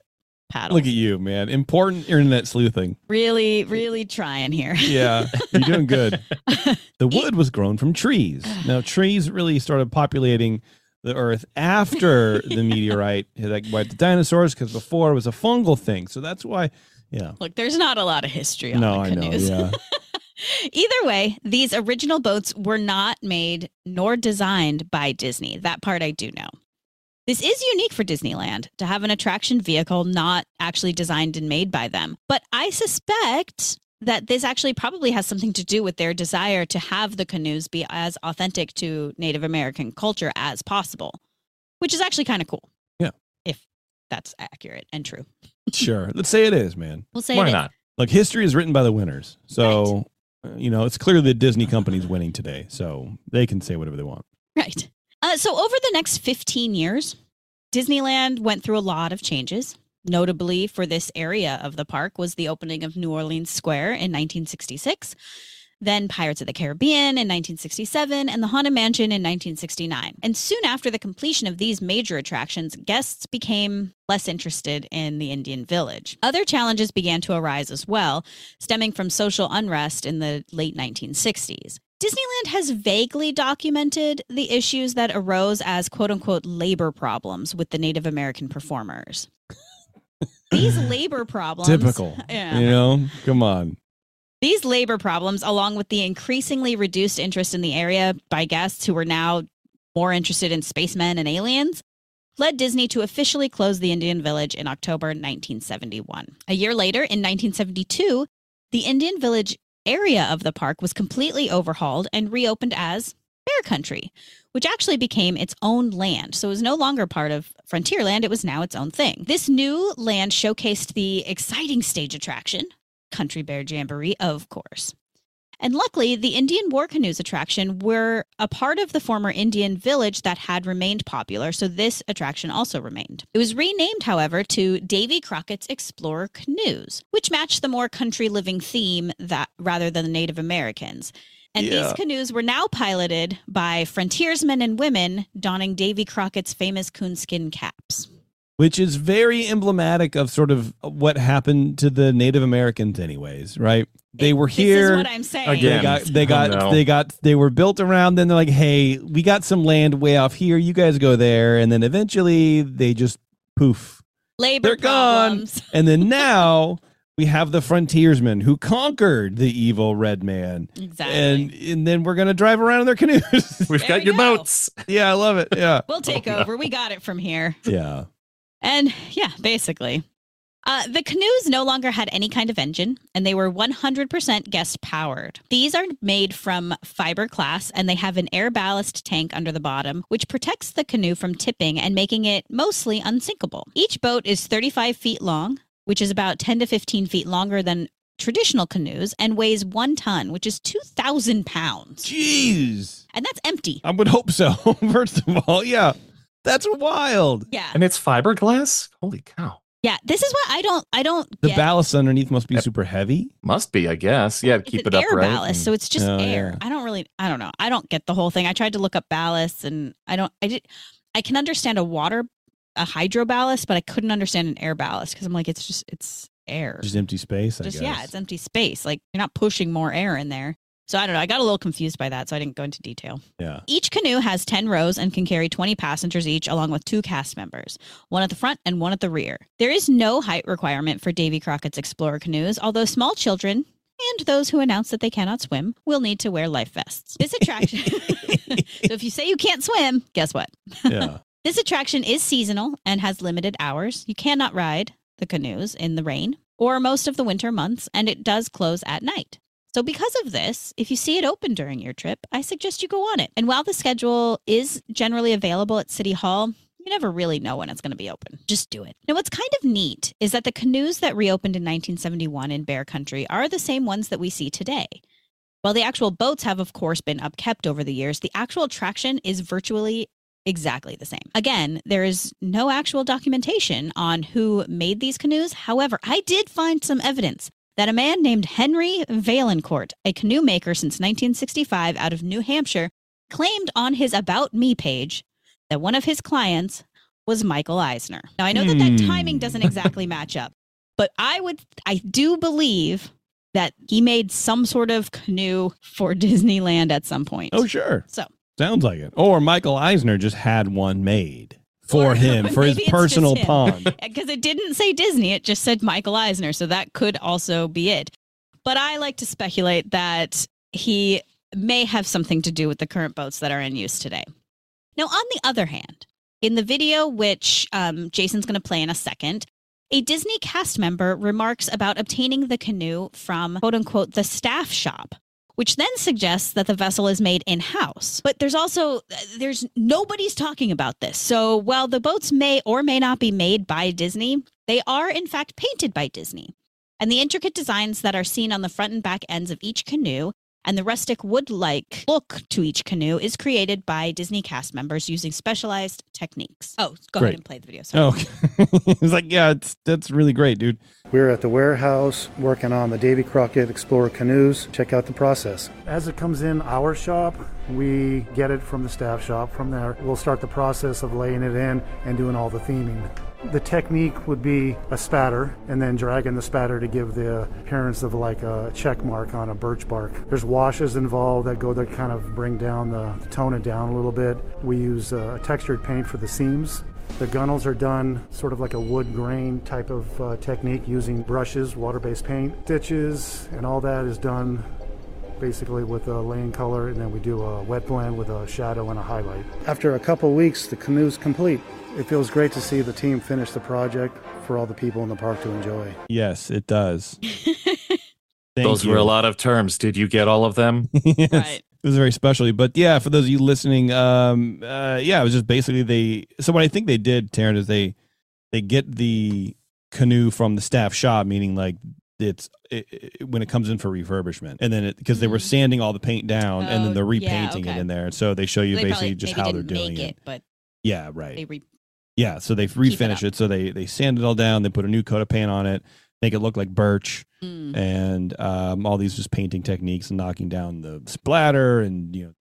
paddles. Look at you, man. Important internet sleuthing. really, really trying here. Yeah, you're doing good. The wood was grown from trees. Now, trees really started populating the earth after the meteorite like wiped the dinosaurs because before it was a fungal thing. So that's why, yeah. Look, there's not a lot of history on No, the I know. canoes. Yeah. Either way, these original boats were not made nor designed by Disney. That part I do know. This is unique for Disneyland to have an attraction vehicle not actually designed and made by them. But I suspect that this actually probably has something to do with their desire to have the canoes be as authentic to Native American culture as possible, which is actually kind of cool. Yeah. If that's accurate and true. Sure. Let's say it is, man. We'll say Why it is. not? Look, history is written by the winners. So, uh, you know, it's clear that Disney company's winning today. So they can say whatever they want. Right. Uh, so, over the next 15 years, Disneyland went through a lot of changes. Notably, for this area of the park, was the opening of New Orleans Square in 1966, then Pirates of the Caribbean in 1967, and the Haunted Mansion in 1969. And soon after the completion of these major attractions, guests became less interested in the Indian Village. Other challenges began to arise as well, stemming from social unrest in the late 1960s. Disneyland has vaguely documented the issues that arose as quote unquote labor problems with the Native American performers. These labor problems. Typical. Yeah. You know, come on. These labor problems, along with the increasingly reduced interest in the area by guests who were now more interested in spacemen and aliens, led Disney to officially close the Indian Village in October 1971. A year later, in 1972, the Indian Village area of the park was completely overhauled and reopened as Bear Country, which actually became its own land. So it was no longer part of Frontierland, it was now its own thing. This new land showcased the exciting stage attraction, Country Bear Jamboree, of course. And luckily, the Indian War Canoes attraction were a part of the former Indian village that had remained popular, so this attraction also remained. It was renamed, however, to Davy Crockett's Explorer Canoes, which matched the more country living theme that rather than the Native Americans. And Yeah. these canoes were now piloted by frontiersmen and women donning Davy Crockett's famous coonskin caps. Which is very emblematic of sort of what happened to the Native Americans, anyways, right? They were This is here. what I'm saying. They Again. got they Oh, got no. they got they were built around. Then they're like, hey, we got some land way off here. You guys go there, and then eventually they just poof. Labor They're gone. And then now we have the frontiersmen who conquered the evil red man, Exactly. and and then we're gonna drive around in their canoes. We've There got you your go. boats. yeah, I love it. Yeah, we'll take oh, over. We got it from here. yeah. And yeah, basically. Uh, the canoes no longer had any kind of engine, and they were 100% guest powered. These are made from fiberglass, and they have an air ballast tank under the bottom, which protects the canoe from tipping and making it mostly unsinkable. Each boat is 35 feet long, which is about 10 to 15 feet longer than traditional canoes, and weighs one ton, which is 2,000 pounds. Jeez, And that's empty. I would hope so. First of all, yeah, that's wild. Yeah. And it's fiberglass? Holy cow. Yeah. This is what I don't, I don't The get. ballast underneath must be Yep. super heavy. Must be, I guess. Yeah, It's keep an it air upright. ballast, so it's just Oh, air. yeah. I don't really, I don't know. I don't get the whole thing. I tried to look up ballast and I don't. I did. I can understand a water, a hydro ballast, but I couldn't understand an air ballast because I'm like, it's just, it's air. Just empty space. I Just guess. yeah, it's empty space. Like you're not pushing more air in there. So I don't know. I got a little confused by that, so I didn't go into detail. yeah. Each canoe has 10 rows and can carry 20 passengers each, along with two cast members, one at the front and one at the rear. There is no height requirement for Davy Crockett's Explorer canoes, although small children and those who announce that they cannot swim will need to wear life vests. This attraction. so if you say you can't swim, guess what? Yeah. This attraction is seasonal and has limited hours. You cannot ride the canoes in the rain or most of the winter months, and it does close at night. So, because of this, if you see it open during your trip, I suggest you go on it. And while the schedule is generally available at City Hall, you never really know when it's going to be open. Just do it. Now, what's kind of neat is that the canoes that reopened in 1971 in Bear Country are the same ones that we see today. While the actual boats have, of course, been upkept over the years, the actual attraction is virtually exactly the same. Again, there is no actual documentation on who made these canoes. However, I did find some evidence that a man named Henry Vaillancourt, a canoe maker since 1965 out of New Hampshire, claimed on his About Me page that one of his clients was Michael Eisner. Now, I know that that Hmm. timing doesn't exactly match up, but I would, I do believe that he made some sort of canoe for Disneyland at some point. Oh, sure. So Sounds like it. Or Michael Eisner just had one made for him for his maybe it's just personal pond. because it didn't say Disney, it just said Michael Eisner. So that could also be it. But I like to speculate that he may have something to do with the current boats that are in use today. Now, on the other hand, in the video, which um, Jason's going to play in a second, a Disney cast member remarks about obtaining the canoe from quote unquote the staff shop. Which then suggests that the vessel is made in house. But there's also, there's nobody's talking about this. So while the boats may or may not be made by Disney, they are in fact painted by Disney. And the intricate designs that are seen on the front and back ends of each canoe and the rustic wood like look to each canoe is created by Disney cast members using specialized techniques. Oh, go Great. ahead and play the video. Sorry. Oh, okay. he's like, yeah, it's that's really great, dude. We're at the warehouse working on the Davy Crockett Explorer canoes. Check out the process. As it comes in our shop, we get it from the staff shop. From there, we'll start the process of laying it in and doing all the theming. The technique would be a spatter and then dragging the spatter to give the appearance of like a check mark on a birch bark. There's washes involved that go to kind of bring down the tone it down a little bit. We use uh, textured paint for the seams. The gunnels are done sort of like a wood grain type of uh, technique using brushes, water-based paint. Stitches and all that is done basically with a laying color and then we do a wet blend with a shadow and a highlight. After a couple weeks, the canoe's complete. It feels great to see the team finish the project for all the people in the park to enjoy. Yes, it does. Thank Those you. were a lot of terms. Did you get all of them? Yes. Right. It was very special. But yeah, for those of you listening, um, uh, yeah, it was just basically they. So what I think they did, Taren, is they they get the canoe from the staff shop, meaning like it's it, it- when it comes in for refurbishment, and then it because they were Mhm. sanding all the paint down, and then Oh, they're yeah, repainting okay. it in there. and So they show you they basically probably just how they're doing it. it, but Yeah, right. they re- Yeah, so they refinish up. it. So they they sand it all down. They put a new coat of paint on it, make it look like birch, Mm. and um, all these just painting techniques and knocking down the splatter and you know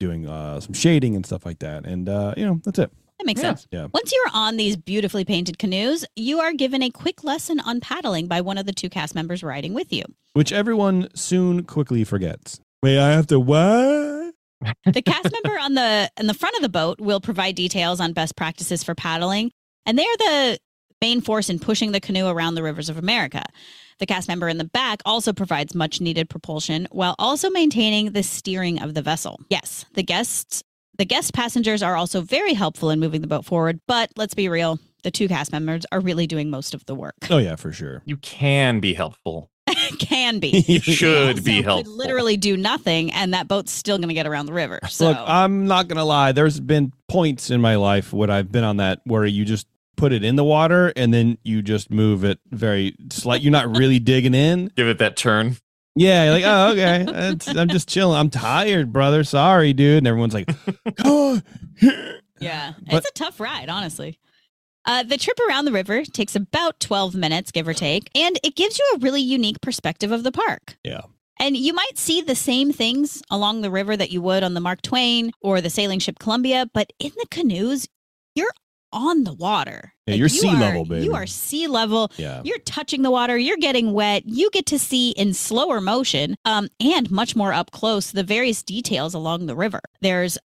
doing uh, some shading and stuff like that. And uh, you know that's it. That makes Yeah. sense. Yeah. Once you're on these beautifully painted canoes, you are given a quick lesson on paddling by one of the two cast members riding with you. Which everyone soon quickly forgets. Wait, I have to what? The cast member on the on the front of the boat will provide details on best practices for paddling, and they are the main force in pushing the canoe around the rivers of America. The cast member in the back also provides much needed propulsion while also maintaining the steering of the vessel. Yes, the guests the guest passengers are also very helpful in moving the boat forward, but let's be real, the two cast members are really doing most of the work. Oh yeah, for sure. You can be helpful. Can be. You should Also be could helpful. literally do nothing, and that boat's still going to get around the river. So Look, I'm not gonna lie. There's been points in my life when I've been on that where you just put it in the water and then you just move it very slight. You're not really digging in. Give it that turn. Yeah, you're like, oh, okay. It's, I'm just chilling. I'm tired, brother. Sorry, dude. And everyone's like, oh, Yeah, But- it's a tough ride, honestly. Uh, the trip around the river takes about 12 minutes, give or take, and it gives you a really unique perspective of the park. Yeah. And you might see the same things along the river that you would on the Mark Twain or the sailing ship Columbia, but in the canoes, you're on the water. Yeah, you're you sea are- level, baby. You are sea level. yeah. You're touching the water, you're getting wet, you get to see in slower motion um, and much more up close the various details along the river. There's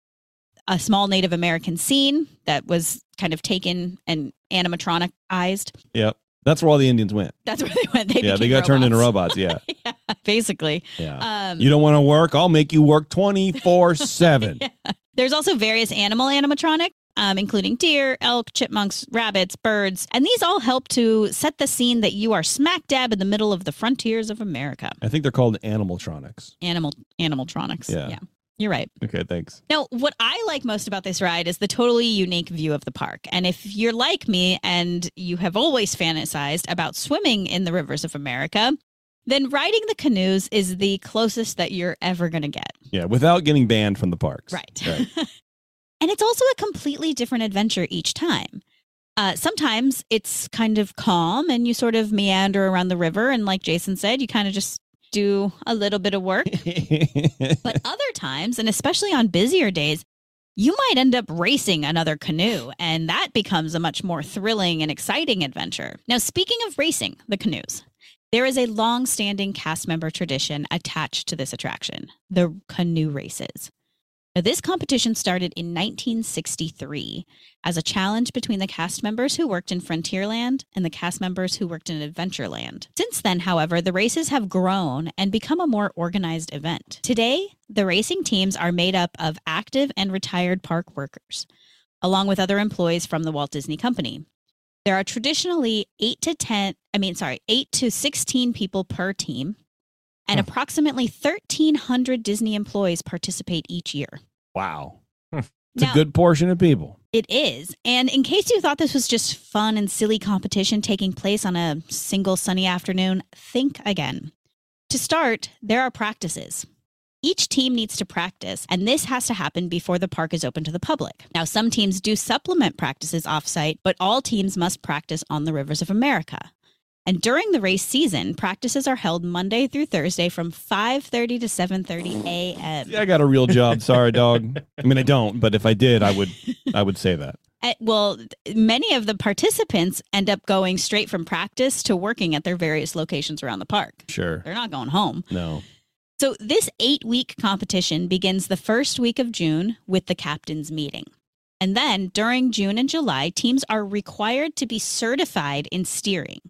a small Native American scene that was kind of taken and animatronicized. Yep. That's where all the Indians went. That's where they went. They yeah, they got turned into robots. robots. Yeah. yeah, basically. Yeah. Um, you don't want to work? I'll make you work 24 7. Yeah. There's also various animal animatronic, um, including deer, elk, chipmunks, rabbits, birds, and these all help to set the scene that you are smack dab in the middle of the frontiers of America. I think they're called animaltronics. Animal animaltronics. Yeah. yeah. You're right. Okay, thanks. Now, what I like most about this ride is the totally unique view of the park. And if you're like me and you have always fantasized about swimming in the rivers of America, then riding the canoes is the closest that you're ever going to get. Yeah, without getting banned from the parks. Right. Right. and it's also a completely different adventure each time. Uh, sometimes it's kind of calm and you sort of meander around the river. And like Jason said, you kind of just do a little bit of work. But other times, and especially on busier days, you might end up racing another canoe, and that becomes a much more thrilling and exciting adventure. Now, speaking of racing the canoes, there is a long standing cast member tradition attached to this attraction the canoe races. Now, this competition started in 1963 as a challenge between the cast members who worked in Frontierland and the cast members who worked in Adventureland. Since then, however, the races have grown and become a more organized event. Today, the racing teams are made up of active and retired park workers, along with other employees from the Walt Disney Company. There are traditionally 8 to 10, I mean, sorry, 8 to 16 people per team, and Hmm. approximately 1,300 Disney employees participate each year. Wow. Hmm. It's Now- a good portion of people. It is. And in case you thought this was just fun and silly competition taking place on a single sunny afternoon, think again. To start, there are practices. Each team needs to practice, and this has to happen before the park is open to the public. Now, some teams do supplement practices offsite, but all teams must practice on the rivers of America. And during the race season, practices are held Monday through Thursday from 5:30 to 7:30 a.m. Yeah, I got a real job. Sorry, dog. I mean, I don't, but if I did, I would. I would say that. Uh, well, many of the participants end up going straight from practice to working at their various locations around the park. Sure. They're not going home. No. So, this eight week competition begins the first week of June with the captain's meeting. And then during June and July, teams are required to be certified in steering.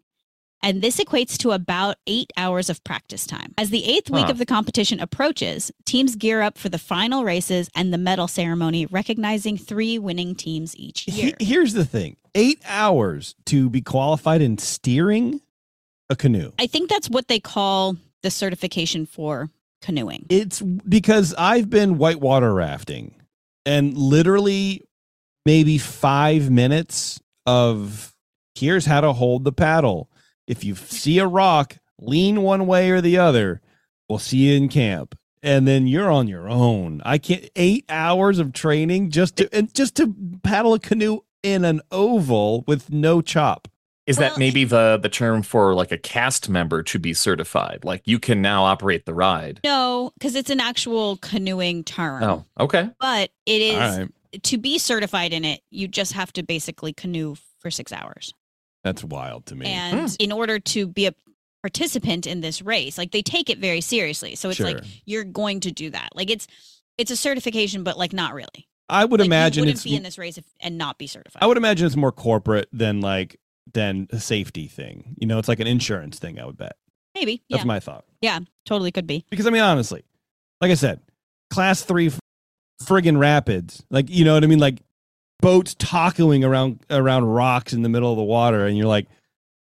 And this equates to about eight hours of practice time. As the eighth week of the competition approaches, teams gear up for the final races and the medal ceremony, recognizing three winning teams each year. here's the thing: eight hours to be qualified in steering a canoe. I think that's what they call the certification for canoeing? It's because I've been whitewater rafting and literally maybe five minutes of here's how to hold the paddle. If you see a rock, lean one way or the other. We'll see you in camp. And then you're on your own. I can't eight hours of training just to and just to paddle a canoe in an oval with no chop. Is Well, that maybe the the term for like a cast member to be certified? Like you can now operate the ride. No, because it's an actual canoeing term. Oh, okay. But it is All right. to be certified in it, you just have to basically canoe for six hours. That's wild to me. And hmm. in order to be a participant in this race, like they take it very seriously. So it's like you're going to do that. Like it's it's a certification, but like not really. I would Like, imagine you wouldn't it's be in this race if, and not be certified. I would imagine it's more corporate than like than a safety thing. You know, it's like an insurance thing, I would bet. maybe. That's Yeah, my thought. Yeah, totally could be. Because I mean, honestly, like I said, class three friggin' rapids, like you know what I mean, like boats tacoing around around rocks in the middle of the water, and you're like,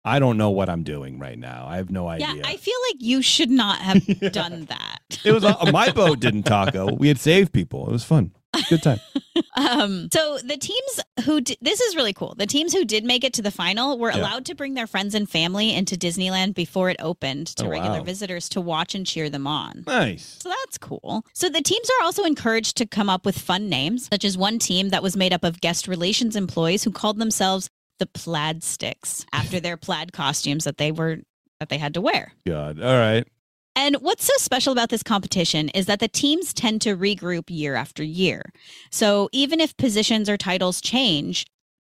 I don't know what I'm doing right now. I have no idea. Yeah, I feel like you should not have Yeah. done that. it was uh, my boat didn't taco. We had saved people. It was fun. Good time. Um, so the teams who di- this is really cool. The teams who did make it to the final were Yeah. allowed to bring their friends and family into Disneyland before it opened to Oh, regular wow. visitors to watch and cheer them on. Nice. So that's cool. So the teams are also encouraged to come up with fun names, such as one team that was made up of guest relations employees who called themselves the Plaid Sticks after their plaid costumes that they were that they had to wear. God. All right. And what's so special about this competition is that the teams tend to regroup year after year. So even if positions or titles change,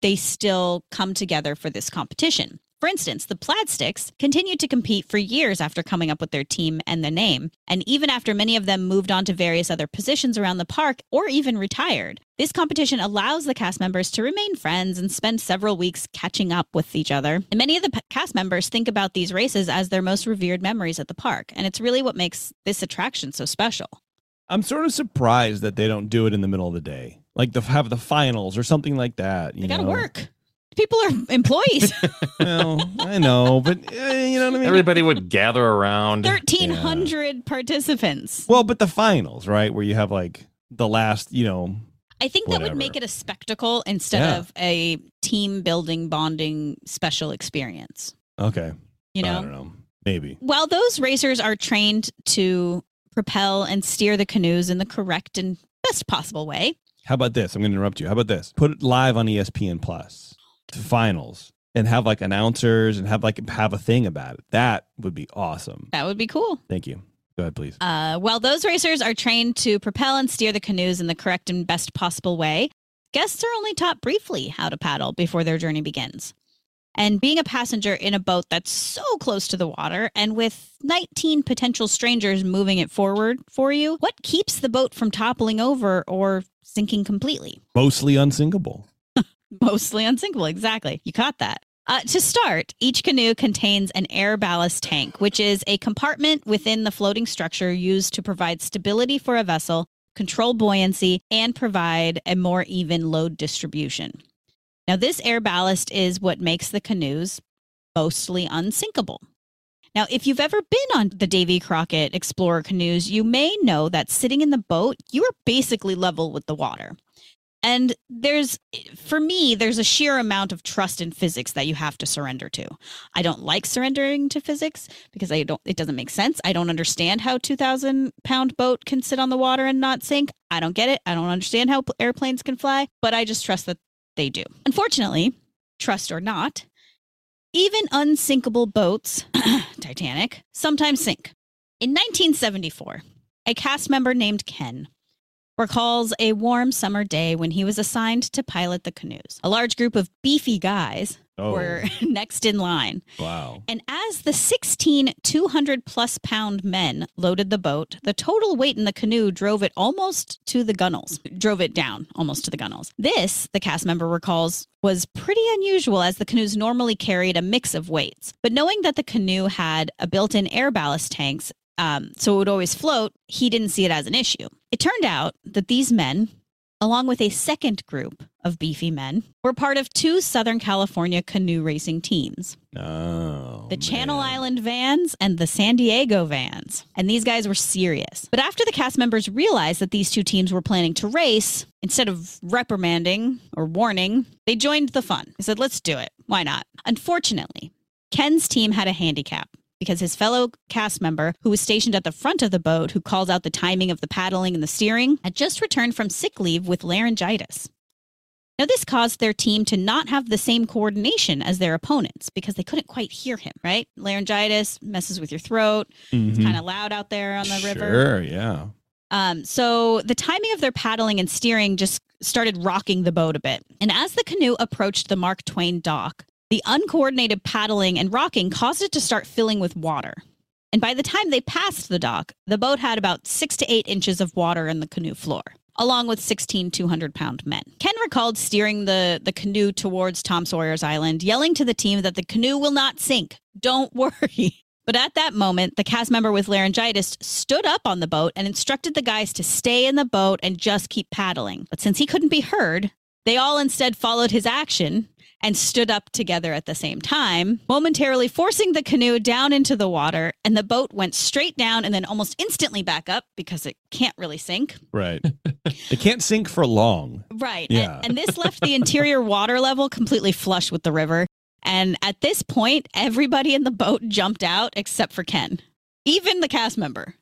they still come together for this competition. For instance, the Plaid Sticks continued to compete for years after coming up with their team and the name, and even after many of them moved on to various other positions around the park or even retired. This competition allows the cast members to remain friends and spend several weeks catching up with each other. And many of the cast members think about these races as their most revered memories at the park, and it's really what makes this attraction so special. I'm sort of surprised that they don't do it in the middle of the day, like the have the finals or something like that. You They got to know? work. People are employees. Well, I know, but eh, you know what I mean. Everybody would gather around. 1,300 participants. Well, but the finals, right, where you have like the last, you know, I think that would make it a spectacle instead Yeah. of a team building, bonding, special experience. okay, You I know, don't know, maybe. while those racers are trained to propel and steer the canoes in the correct and best possible way, How about this? I'm going to interrupt you. How about this? Put it live on ESPN Plus, the finals, and have like announcers and have like have a thing about it. That would be awesome. that would be cool. Thank you. Go ahead, please. Uh, while those racers are trained to propel and steer the canoes in the correct and best possible way, guests are only taught briefly how to paddle before their journey begins. And being a passenger in a boat that's so close to the water and with 19 potential strangers moving it forward for you, what keeps the boat from toppling over or sinking completely? Mostly unsinkable. Mostly unsinkable, exactly. You caught that. Uh, to start, each canoe contains an air ballast tank, which is a compartment within the floating structure used to provide stability for a vessel, control buoyancy, and provide a more even load distribution. Now, this air ballast is what makes the canoes mostly unsinkable. Now, if you've ever been on the Davy Crockett Explorer canoes, you may know that sitting in the boat, you are basically level with the water. And there's, for me, there's a sheer amount of trust in physics that you have to surrender to. I don't like surrendering to physics because I don't, it doesn't make sense. I don't understand how 2,000 pound boat can sit on the water and not sink. I don't get it. I don't understand how airplanes can fly, but I just trust that they do. Unfortunately, trust or not, even unsinkable boats, Titanic, sometimes sink. In 1974, a cast member named Ken recalls a warm summer day when he was assigned to pilot the canoes. A large group of beefy guys Oh, were next in line. wow. And as the 16 200 plus pound men loaded the boat, the total weight in the canoe drove it almost to the gunnels, drove it down almost to the gunnels. This, the cast member recalls, was pretty unusual as the canoes normally carried a mix of weights. But knowing that the canoe had a built in air ballast tanks, um, so it would always float, he didn't see it as an issue. It turned out that these men, along with a second group of beefy men were part of two Southern California canoe racing teams Oh, the Channel man. Island Vans and the San Diego Vans. And these guys were serious. But after the cast members realized that these two teams were planning to race, instead of reprimanding or warning, they joined the fun. They said, let's do it. Why not? Unfortunately, Ken's team had a handicap because his fellow cast member, who was stationed at the front of the boat, who calls out the timing of the paddling and the steering, had just returned from sick leave with laryngitis. Now, this caused their team to not have the same coordination as their opponents because they couldn't quite hear him, right? Laryngitis messes with your throat. It's Mhm. kind of loud out there on the river. Sure, yeah. Um, so the timing of their paddling and steering just started rocking the boat a bit. And as the canoe approached the Mark Twain dock, the uncoordinated paddling and rocking caused it to start filling with water. And by the time they passed the dock, the boat had about six to eight inches of water in the canoe floor, along with 16 200 pound men. Ken recalled steering the, the canoe towards Tom Sawyer's Island, yelling to the team that the canoe will not sink. Don't worry. But at that moment, the cast member with laryngitis stood up on the boat and instructed the guys to stay in the boat and just keep paddling. But since he couldn't be heard, they all instead followed his action and stood up together at the same time, momentarily forcing the canoe down into the water. And the boat went straight down and then almost instantly back up because it can't really sink. Right. it can't sink for long. Right. Yeah. And, and this left the interior water level completely flush with the river. And at this point, everybody in the boat jumped out except for Ken, even the cast member.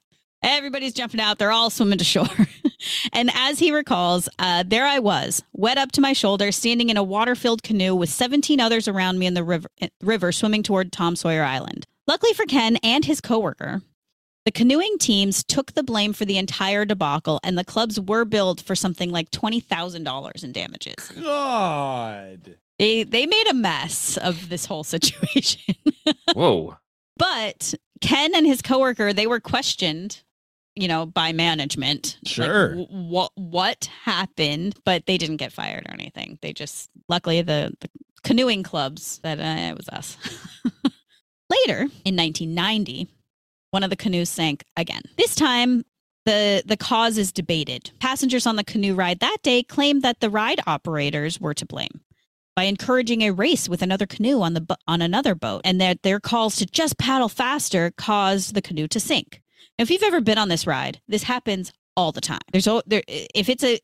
Everybody's jumping out. They're all swimming to shore. and as he recalls, uh, there I was, wet up to my shoulder, standing in a water filled canoe with 17 others around me in the river, eh, river swimming toward Tom Sawyer Island. Luckily for Ken and his coworker, the canoeing teams took the blame for the entire debacle, and the clubs were billed for something like $20,000 in damages. God. They, they made a mess of this whole situation. Whoa. But Ken and his coworker, they were questioned, you know, by management. Like, Sure. w- what what happened? But they didn't get fired or anything. They just luckily the, the canoeing clubs that uh, it was us. Later in 1990, one of the canoes sank again. This time. The, the cause is debated. Passengers on the canoe ride that day claimed that the ride operators were to blame by encouraging a race with another canoe on the on another boat, and that their calls to just paddle faster caused the canoe to sink. If you've ever been on this ride, this happens all the time. There's there if it's a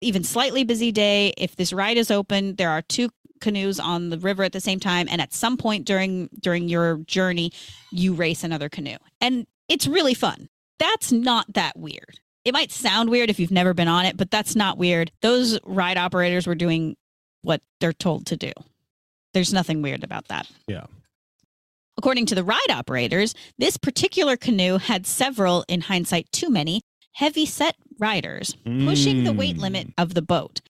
even slightly busy day, if this ride is open, there are two canoes on the river at the same time, and at some point during during your journey, you race another canoe, and it's really fun. That's not that weird. It might sound weird if you've never been on it, but that's not weird. Those ride operators were doing what they're told to do. There's nothing weird about that. Yeah. According to the ride operators, this particular canoe had several, in hindsight, too many heavy set riders pushing the weight Mm. limit of the boat.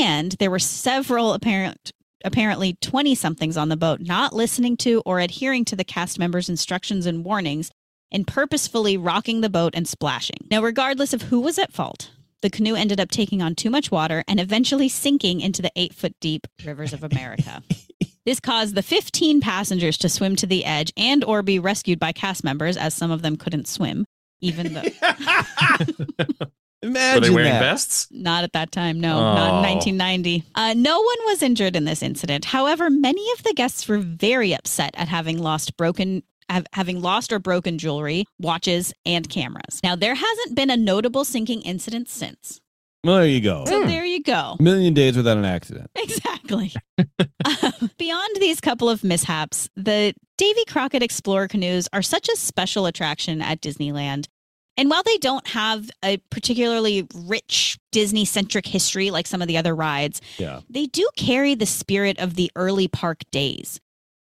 And there were several apparent apparently 20 somethings on the boat not listening to or adhering to the cast members' instructions and warnings and purposefully rocking the boat and splashing. Now, regardless of who was at fault, the canoe ended up taking on too much water and eventually sinking into the eight foot deep rivers of America. this caused the 15 passengers to swim to the edge and or be rescued by cast members as some of them couldn't swim, even though Imagine Were they wearing that. vests? not at that time, no, not in Oh. 1990. Uh, no one was injured in this incident. However, many of the guests were very upset at having lost broken. Have, having lost or broken jewelry, watches, and cameras. Now, there hasn't been a notable sinking incident since. Well, there you go. So, there you go. A million days without an accident. Exactly. Um, beyond these couple of mishaps, the Davy Crockett Explorer canoes are such a special attraction at Disneyland. And while they don't have a particularly rich Disney centric history like some of the other rides, Yeah. they do carry the spirit of the early park days.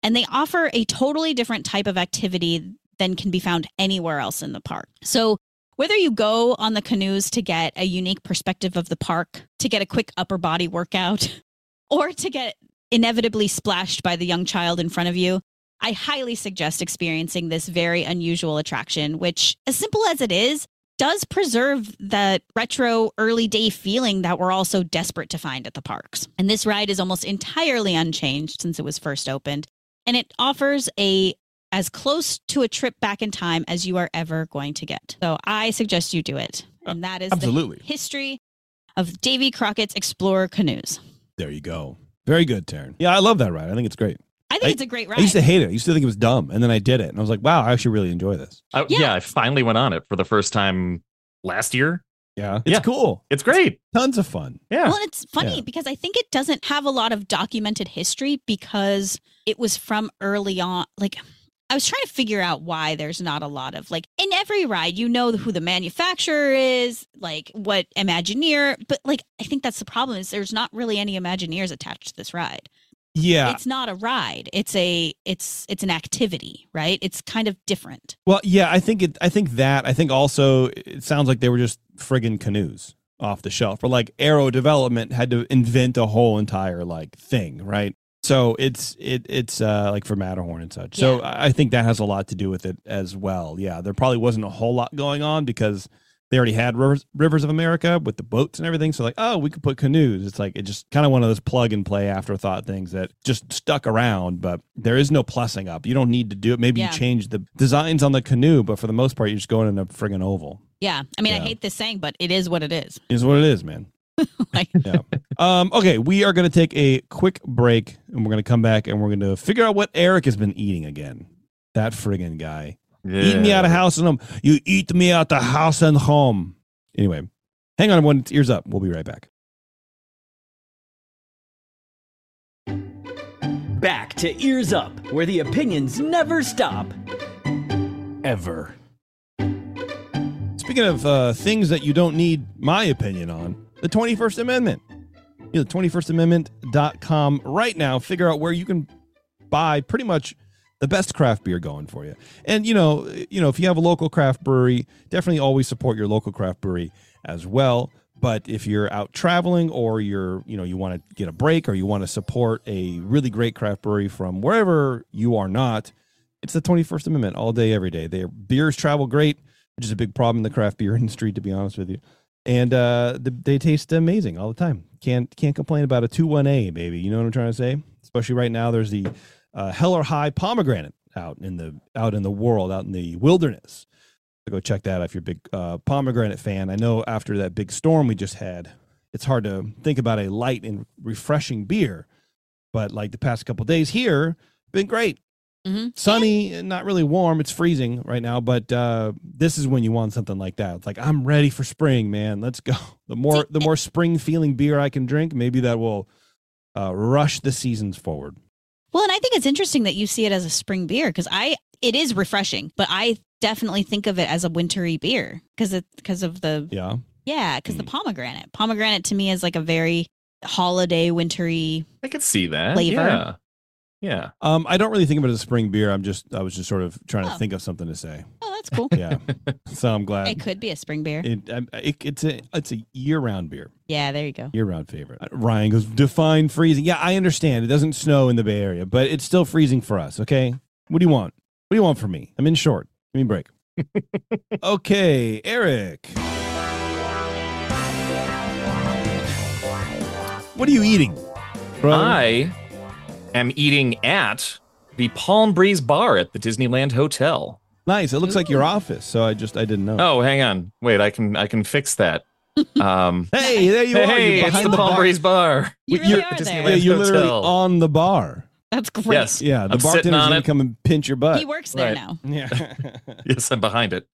And they offer a totally different type of activity than can be found anywhere else in the park. So, whether you go on the canoes to get a unique perspective of the park, to get a quick upper body workout, or to get inevitably splashed by the young child in front of you, I highly suggest experiencing this very unusual attraction, which, as simple as it is, does preserve that retro early day feeling that we're all so desperate to find at the parks. And this ride is almost entirely unchanged since it was first opened, and it offers a as close to a trip back in time as you are ever going to get. So I suggest you do it. Uh, and that is Absolutely. the history of Davy Crockett's Explorer canoes. There you go. Very good, Taren. Yeah, I love that ride. I think it's great. I think it's a great ride. I used to hate it. I used to think it was dumb, and then I did it, and I was like, "Wow, I actually really enjoy this." I, Yeah. yeah. I finally went on it for the first time last year. Yeah, it's Yeah. cool. It's great. Tons of fun. Yeah. Well, it's funny Yeah. because I think it doesn't have a lot of documented history because it was from early on. Like, I was trying to figure out why there's not a lot of like in every ride, you know who the manufacturer is, like what Imagineer, but like I think that's the problem is there's not really any Imagineers attached to this ride. Yeah. It's not a ride. It's a it's it's an activity, right? It's kind of different. Well, yeah, I think it. I think that. I think also it sounds like they were just friggin' canoes off the shelf, or like Arrow Development had to invent a whole entire like thing, right? So it's it it's uh like for Matterhorn and such. So I I think that has a lot to do with it as well. Yeah, there probably wasn't a whole lot going on because they already had rivers, rivers of America with the boats and everything. So like, oh, we could put canoes. It's like it just kind of one of those plug and play afterthought things that just stuck around. But there is no plussing up. You don't need to do it. Maybe Yeah. you change the designs on the canoe, but for the most part, you're just going in a friggin' oval. Yeah. I mean, I hate this saying, but it is what it is. Is what it is, man. Like- yeah. Um. Okay, we are going to take a quick break, and we're going to come back, and we're going to figure out what Erik has been eating again. That friggin' guy. Eat me out of house and home. You eat me out the house and home. Anyway, hang on one ears up. We'll be right back. Back to Ears Up, where the opinions never stop. Ever. Speaking of uh, things that you don't need my opinion on, the 21st Amendment. You know, 21stamendment.com right now. Figure out where you can buy pretty much the best craft beer going for you. And you know, you know, if you have a local craft brewery, definitely always support your local craft brewery as well. But if you're out traveling or you're, you know, you want to get a break or you want to support a really great craft brewery from wherever you are not, it's the 21st Amendment all day, every day. Their beers travel great, which is a big problem in the craft beer industry, to be honest with you. And uh, the, they taste amazing all the time. Can't can't complain about a two one A, baby. You know what I'm trying to say? Especially right now, there's the uh, Hell or High pomegranate out in the out in the world, out in the wilderness. So go check that out if you're a big uh, pomegranate fan. I know after that big storm we just had, it's hard to think about a light and refreshing beer. But like the past couple days here, been great Mm-hmm. sunny and not really warm it's freezing right now but uh this is when you want something like that it's like i'm ready for spring man let's go the more the more spring feeling beer i can drink maybe that will uh rush the seasons forward Well, and I think it's interesting that you see it as a spring beer because I it is refreshing, but I definitely think of it as a wintry beer because it because of the yeah yeah because the Mm. pomegranate pomegranate to me is like a very holiday wintry. I could see that. Flavor. Yeah. Yeah. um i don't really think of it as a spring beer. I'm just i was just sort of trying to Oh. think of something to say. Oh, that's cool. yeah. So i'm glad it could be a spring beer. it, um, it, it's a it's a year-round beer. Yeah, there you go. year-round favorite. Uh, ryan goes define freezing. Yeah i understand. It doesn't snow in the bay area but it's still freezing for us okay? What do you want? What do you want from me? I'm in short. Give me a break. Okay Erik. What are you eating? Brother? I am eating at the Palm Breeze Bar at the Disneyland Hotel. nice it looks like your office so i just i didn't know Oh, hang on. Wait, I can I can fix that. Um hey there you are Hey, you're it's behind the Palm bar. Breeze Bar. You You're- really are there. yeah, you're literally on the bar That's great. Yes. yeah the I'm sitting bartender's gonna it. come and pinch your butt He works there Right. now. yeah Yes, I'm behind it.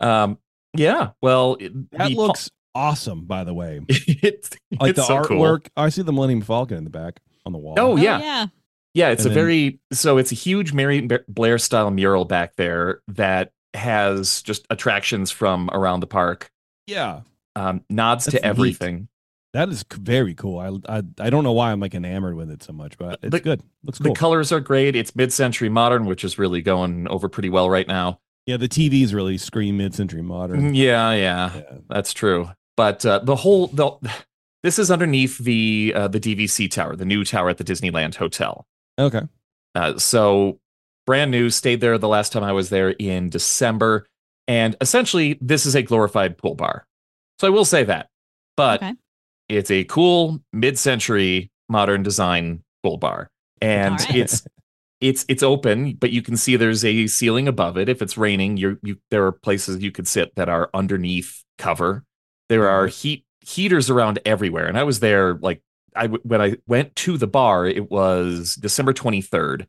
Um yeah, well, it, that the looks awesome by the way Pal- it's, like it's the so cool. artwork i see the millennium falcon in the back on the wall Oh, Oh, yeah. yeah. Yeah, it's And a then- very so it's a huge Mary Blair style mural back there that has just attractions from around the park. yeah Um, nods That's to neat. everything. That is very cool. I, I I don't know why I'm like enamored with it so much, but it's The- good. Looks The colors are great. It's mid-century modern, which is really going over pretty well right now. yeah, the TVs really scream mid-century modern. Yeah, yeah, Yeah. that's true. But uh, the whole the this is underneath the uh, the DVC tower, the new tower at the Disneyland Hotel. Okay. Uh, so brand new, stayed there the last time I was there in December. And essentially, this is a glorified pool bar. So I will say that. But Okay. it's a cool mid-century modern design pool bar. And All right. it's it's it's open, but you can see there's a ceiling above it. If it's raining, you're you there are places you could sit that are underneath cover. There are heat heaters around everywhere. And I was there like I when I went to the bar, it was December 23rd, and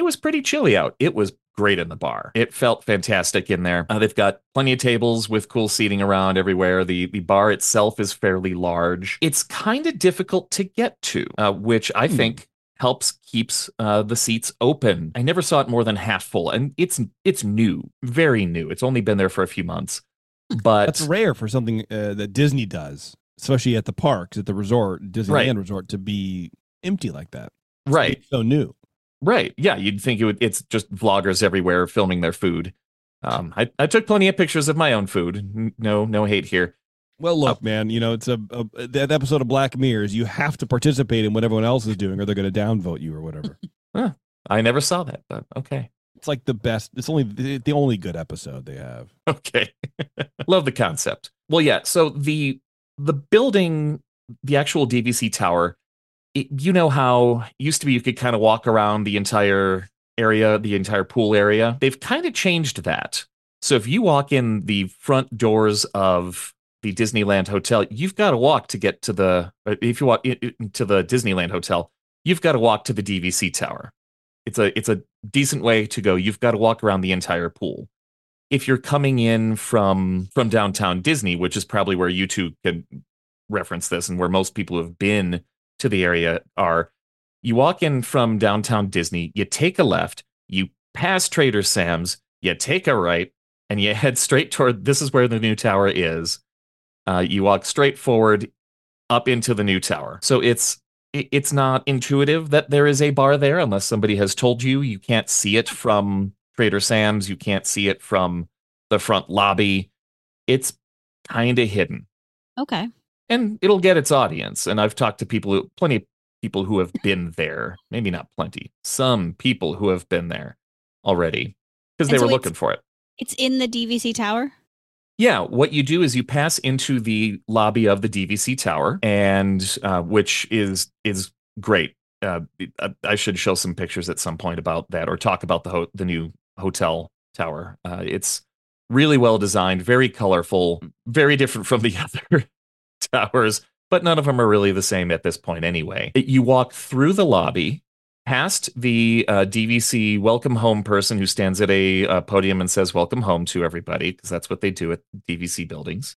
it was pretty chilly out. It was great in the bar. It felt fantastic in there. Uh, they've got plenty of tables with cool seating around everywhere. The the bar itself is fairly large. It's kind of difficult to get to, uh, which I Hmm. think helps keeps uh, the seats open. I never saw it more than half full, and it's it's new, very new. It's only been there for a few months, but That's rare for something uh, that Disney does, especially at the parks, at the resort, Disneyland Right. resort, to be empty like that. right. So new. Right. Yeah. You'd think it would, it's just vloggers everywhere filming their food. Um, I, I took plenty of pictures of my own food. No, no hate here. Well, look, man, you know, it's a, a that episode of Black Mirrors. You have to participate in what everyone else is doing, or they're going to downvote you or whatever. I never saw that, but okay. It's like the best. It's only the, only good episode they have. Okay. Love the concept. Well, yeah. So the, the building, the actual DVC tower, it, you know how used to be you could kind of walk around the entire area, the entire pool area. They've kind of changed that. So if you walk in the front doors of the Disneyland Hotel, you've got to walk to get to the. uh, If you walk i- i- to the Disneyland Hotel, you've got to walk to the DVC tower. It's a it's a decent way to go. You've got to walk around the entire pool. If you're coming in from from downtown Disney, which is probably where you two can reference this and where most people have been to the area are, you walk in from downtown Disney, you take a left, you pass Trader Sam's, you take a right, and you head straight toward this is where the new tower is. Uh, you walk straight forward up into the new tower. So it's it- it's not intuitive that there is a bar there unless somebody has told you. You can't see it from Trader Sam's. You can't see it from the front lobby. It's kind of hidden Okay. and it'll get its audience. And I've talked to people, who, plenty of people who have been there. Maybe not plenty, some people who have been there already because they so were looking for it. It's in the DVC tower. Yeah, what you do is you pass into the lobby of the DVC tower, and uh, which is is great. Uh, I- I should show some pictures at some point about that, or talk about the ho- the new hotel tower. Uh, it's really well designed, very colorful, very different from the other towers, but none of them are really the same at this point anyway. You walk through the lobby, past the uh, DVC welcome home person who stands at a uh, podium and says welcome home to everybody, because that's what they do at DVC buildings.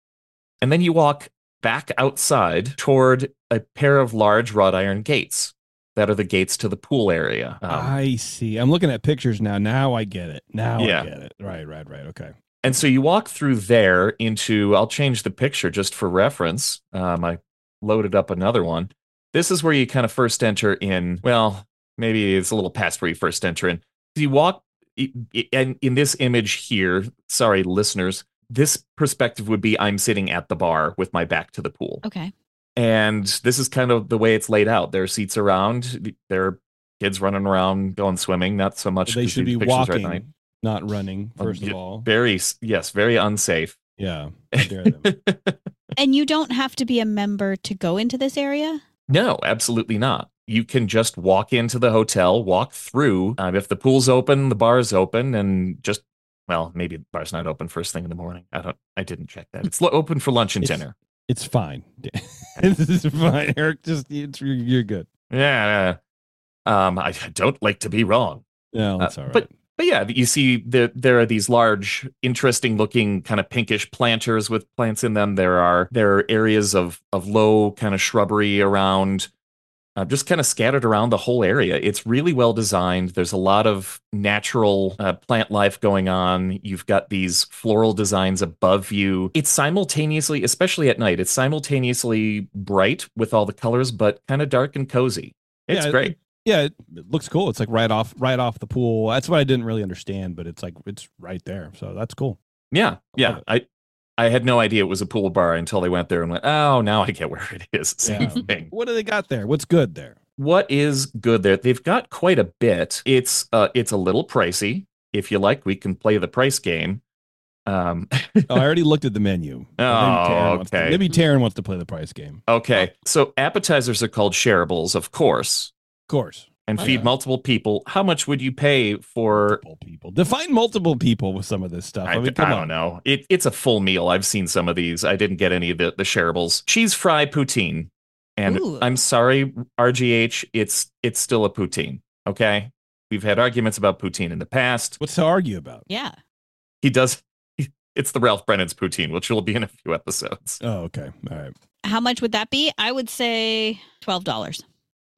And then you walk back outside toward a pair of large wrought iron gates that are the gates to the pool area. Um, I see. I'm looking at pictures now. Now I get it. Now Yeah. I get it. Right, right, right. Okay. And so you walk through there into, I'll change the picture just for reference. Um, I loaded up another one. This is where you kind of first enter in. Well, maybe it's a little past where you first enter in. You walk, i- i- and in this image here, sorry, listeners, this perspective would be I'm sitting at the bar with my back to the pool. Okay. And this is kind of the way it's laid out. There are seats around, there are kids running around, going swimming, not so much. They should be pictures are at night. walking, not running. Um, First of all, Very, yes, very unsafe. yeah. Them. And you don't have to be a member to go into this area? No, absolutely not. You can just walk into the hotel, walk through. Um, if the pool's open, the bar's open, and just well, maybe the bar's not open first thing in the morning. I don't. I didn't check that. It's open for lunch and It's- dinner. It's fine. this is fine, Erik. Just it's, you're, you're good. Yeah. Um, I don't like to be wrong. No, that's all right. but- But yeah, you see there there are these large, interesting looking kind of pinkish planters with plants in them. There are there are areas of of low kind of shrubbery around, uh, just kind of scattered around the whole area. It's really well designed. There's a lot of natural uh, plant life going on. You've got these floral designs above you. It's simultaneously, especially at night, it's simultaneously bright with all the colors, but kind of dark and cozy. It's Yeah, great. yeah, it, it looks cool. It's like right off, right off the pool. That's what I didn't really understand, but it's like it's right there. So that's cool. Yeah, yeah. I I had no idea it was a pool bar until they went there and went, oh, now I get where it is. Same Yeah. thing. What do they got there? What's good there? What is good there? They've got quite a bit. It's uh, it's a little pricey. If you like, we can play the price game. Um, Oh, I already looked at the menu. Oh, wants to- okay. maybe Taren wants to play the price game. okay, so appetizers are called shareables, of course, Of course. And Oh, feed yeah. multiple people. How much would you pay for? Multiple people. Define multiple people with some of this stuff. I, I, mean, I don't on. know. It, it's a full meal. I've seen some of these. I didn't get any of the, the shareables. Cheese fry poutine. And Ooh. I'm sorry, RGH, it's it's still a poutine. Okay. We've had arguments about poutine in the past. What's to argue about? Yeah. He does it's the Ralph Brennan's poutine, which will be in a few episodes. Oh, okay. All right. How much would that be? I would say twelve dollars.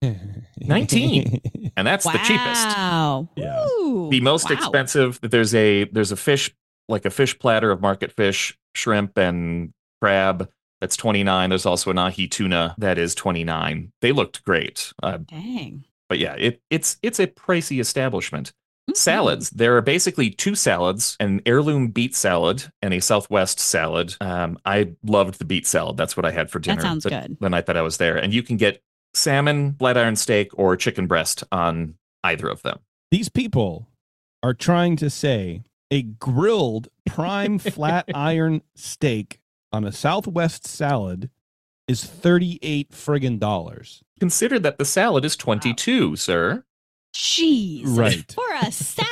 19. And that's wow. the cheapest. Yeah. Ooh, The most wow. expensive, there's a there's a fish like a fish platter of market fish, shrimp and crab that's 29. There's also an ahi tuna that is 29. They looked great. Uh, Dang. but yeah, it it's it's a pricey establishment. Mhm. Salads. There are basically two salads: an heirloom beet salad and a Southwest salad. Um, I loved the beet salad. That's what I had for dinner. That sounds the, good. The night that I was there, and you can get salmon, flat iron steak, or chicken breast on either of them. These people are trying to say a grilled prime flat iron steak on a Southwest salad is 38 friggin' dollars. Consider that the salad is twenty-two, sir. Jeez. Right. For a salad?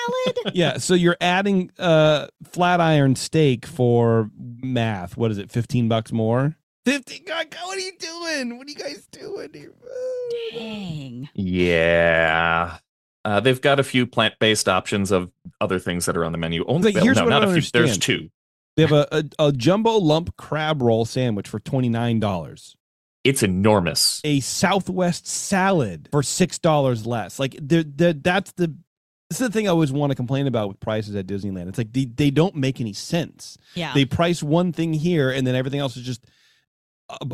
Yeah, so you're adding uh flat iron steak for math. What is it? 15 bucks more? 50 God, God, what are you doing? What are you guys doing here? Dang. Yeah. Uh, they've got a few plant-based options of other things that are on the menu. Only Like, here's no, what I not a don't few. There's two. They have a, a, a jumbo lump crab roll sandwich for $29. It's enormous. a Southwest salad for six dollars less. Like the the that's the this is the thing I always want to complain about with prices at Disneyland. It's like they, they don't make any sense. Yeah. They price one thing here and then everything else is just ab-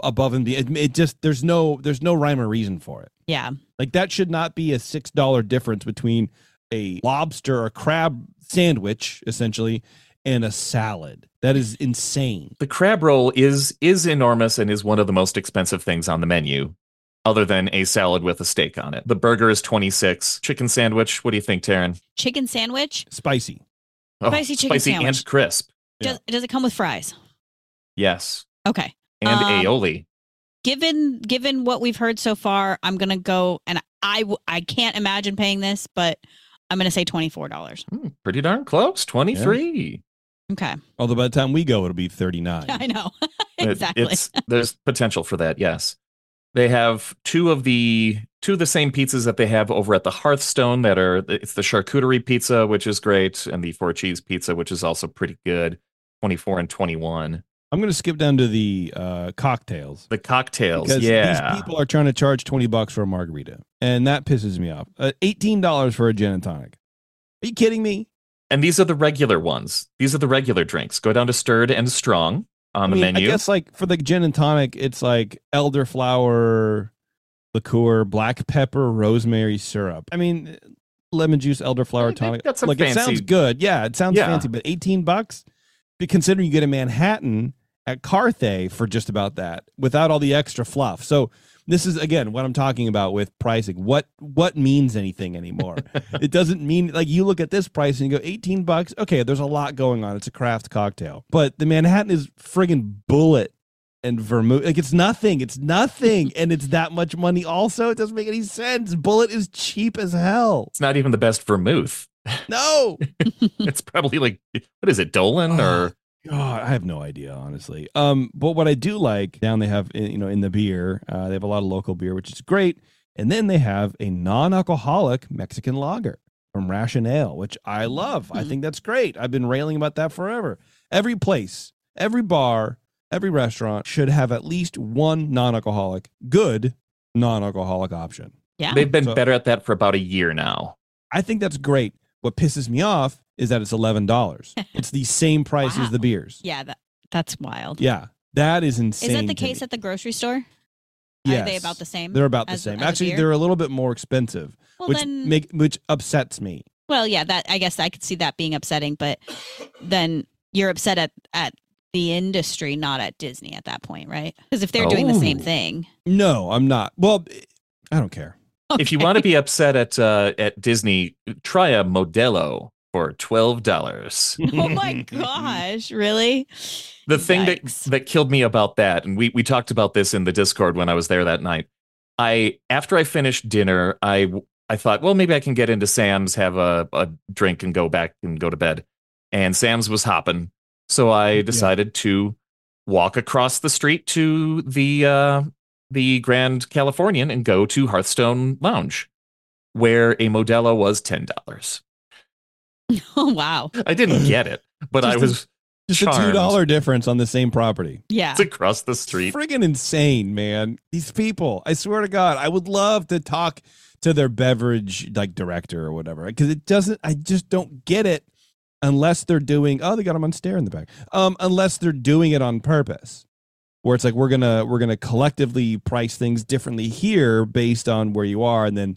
above and beyond. It, it just there's no there's no rhyme or reason for it. yeah. Like that should not be a six dollar difference between a lobster or crab sandwich essentially and a salad. That is insane. The crab roll is is enormous and is one of the most expensive things on the menu, other than a salad with a steak on it. The burger is 26. Chicken sandwich, what do you think, Taren? Chicken sandwich. Spicy. Oh, Spicy chicken spicy sandwich. and crisp. Does, does it come with fries? Yes. Okay. And Um, aioli. Given given what we've heard so far, I'm gonna go and I I can't imagine paying this, but I'm gonna say twenty four dollars. Hmm, pretty darn close. 23. Okay. Although by the time we go, it'll be 39. I know. It- exactly. it's there's potential for that, yes. They have two of the two of the same pizzas that they have over at the Hearthstone that are it's the charcuterie pizza, which is great, and the four cheese pizza, which is also pretty good. 24 and 21. I'm going to skip down to the uh, cocktails. The cocktails, because yeah. these people are trying to charge 20 bucks for a margarita and that pisses me off uh, $18 for a gin and tonic are you kidding me And these are the regular ones. These are the regular drinks. Go down to stirred and strong on I the mean, menu. i guess like for the gin and tonic it's like elderflower liqueur black pepper rosemary syrup i mean lemon juice elderflower tonic some like it sounds good yeah it sounds Yeah. fancy but 18 bucks considering you get a manhattan at carthay for just about that without all the extra fluff. So this is again what i'm talking about with pricing. What what means anything anymore? It doesn't mean like you look at this price and you go 18 bucks? Okay there's a lot going on. It's a craft cocktail. But the manhattan is friggin Bulleit and vermouth. Like it's nothing. It's nothing. And it's that much money also? It doesn't make any sense. Bulleit is cheap as hell. It's not even the best vermouth. no. It's probably like what is it, Dolin or God, I have no idea, honestly. Um, but what I do like down they have, you know, in the beer, uh, they have a lot of local beer, which is great, and then they have a non-alcoholic Mexican lager from Ration Ale, which I love. I Mhm. think that's great. I've been railing about that forever. Every place, every bar, every restaurant should have at least one non-alcoholic, good non-alcoholic option. yeah. they've been So- better at that for about a year now. I think that's great. What pisses me off is that it's eleven dollars. it's the same price as the beers. yeah. That that's wild. Yeah, that is insane. Is that the case me. at the grocery store? Are they about the same? They're about the as- same. as Actually, beer? they're a little bit more expensive, well, which then, make which upsets me. well, yeah. That I guess I could see that being upsetting, but then you're upset at at the industry, not at Disney at that point, right? Because if they're doing the same Oh. thing, No, I'm not. Well, I don't care. If you want to be upset at uh, at Disney, try a Modelo for twelve dollars. oh my gosh, really? The thing that Yikes. that killed me about that, and we we talked about this in the Discord when I was there that night. I after I finished dinner, I I thought, well, maybe I can get into Sam's, have a, a drink, and go back and go to bed. And Sam's was hopping, so I decided to walk across the street to the uh, the Grand Californian and go to Hearthstone Lounge, where a Modelo was ten dollars. Oh wow. I didn't get it, but I Just a- was Just a two dollar difference on the same property. Yeah. It's across the street. Friggin' insane, man. These people. I swear to God, I would love to talk to their beverage like director or whatever because it doesn't. I just don't get it unless they're doing. Oh, they got them on stare in the back. Um, unless they're doing it on purpose, where it's like we're gonna we're gonna collectively price things differently here based on where you are, and then.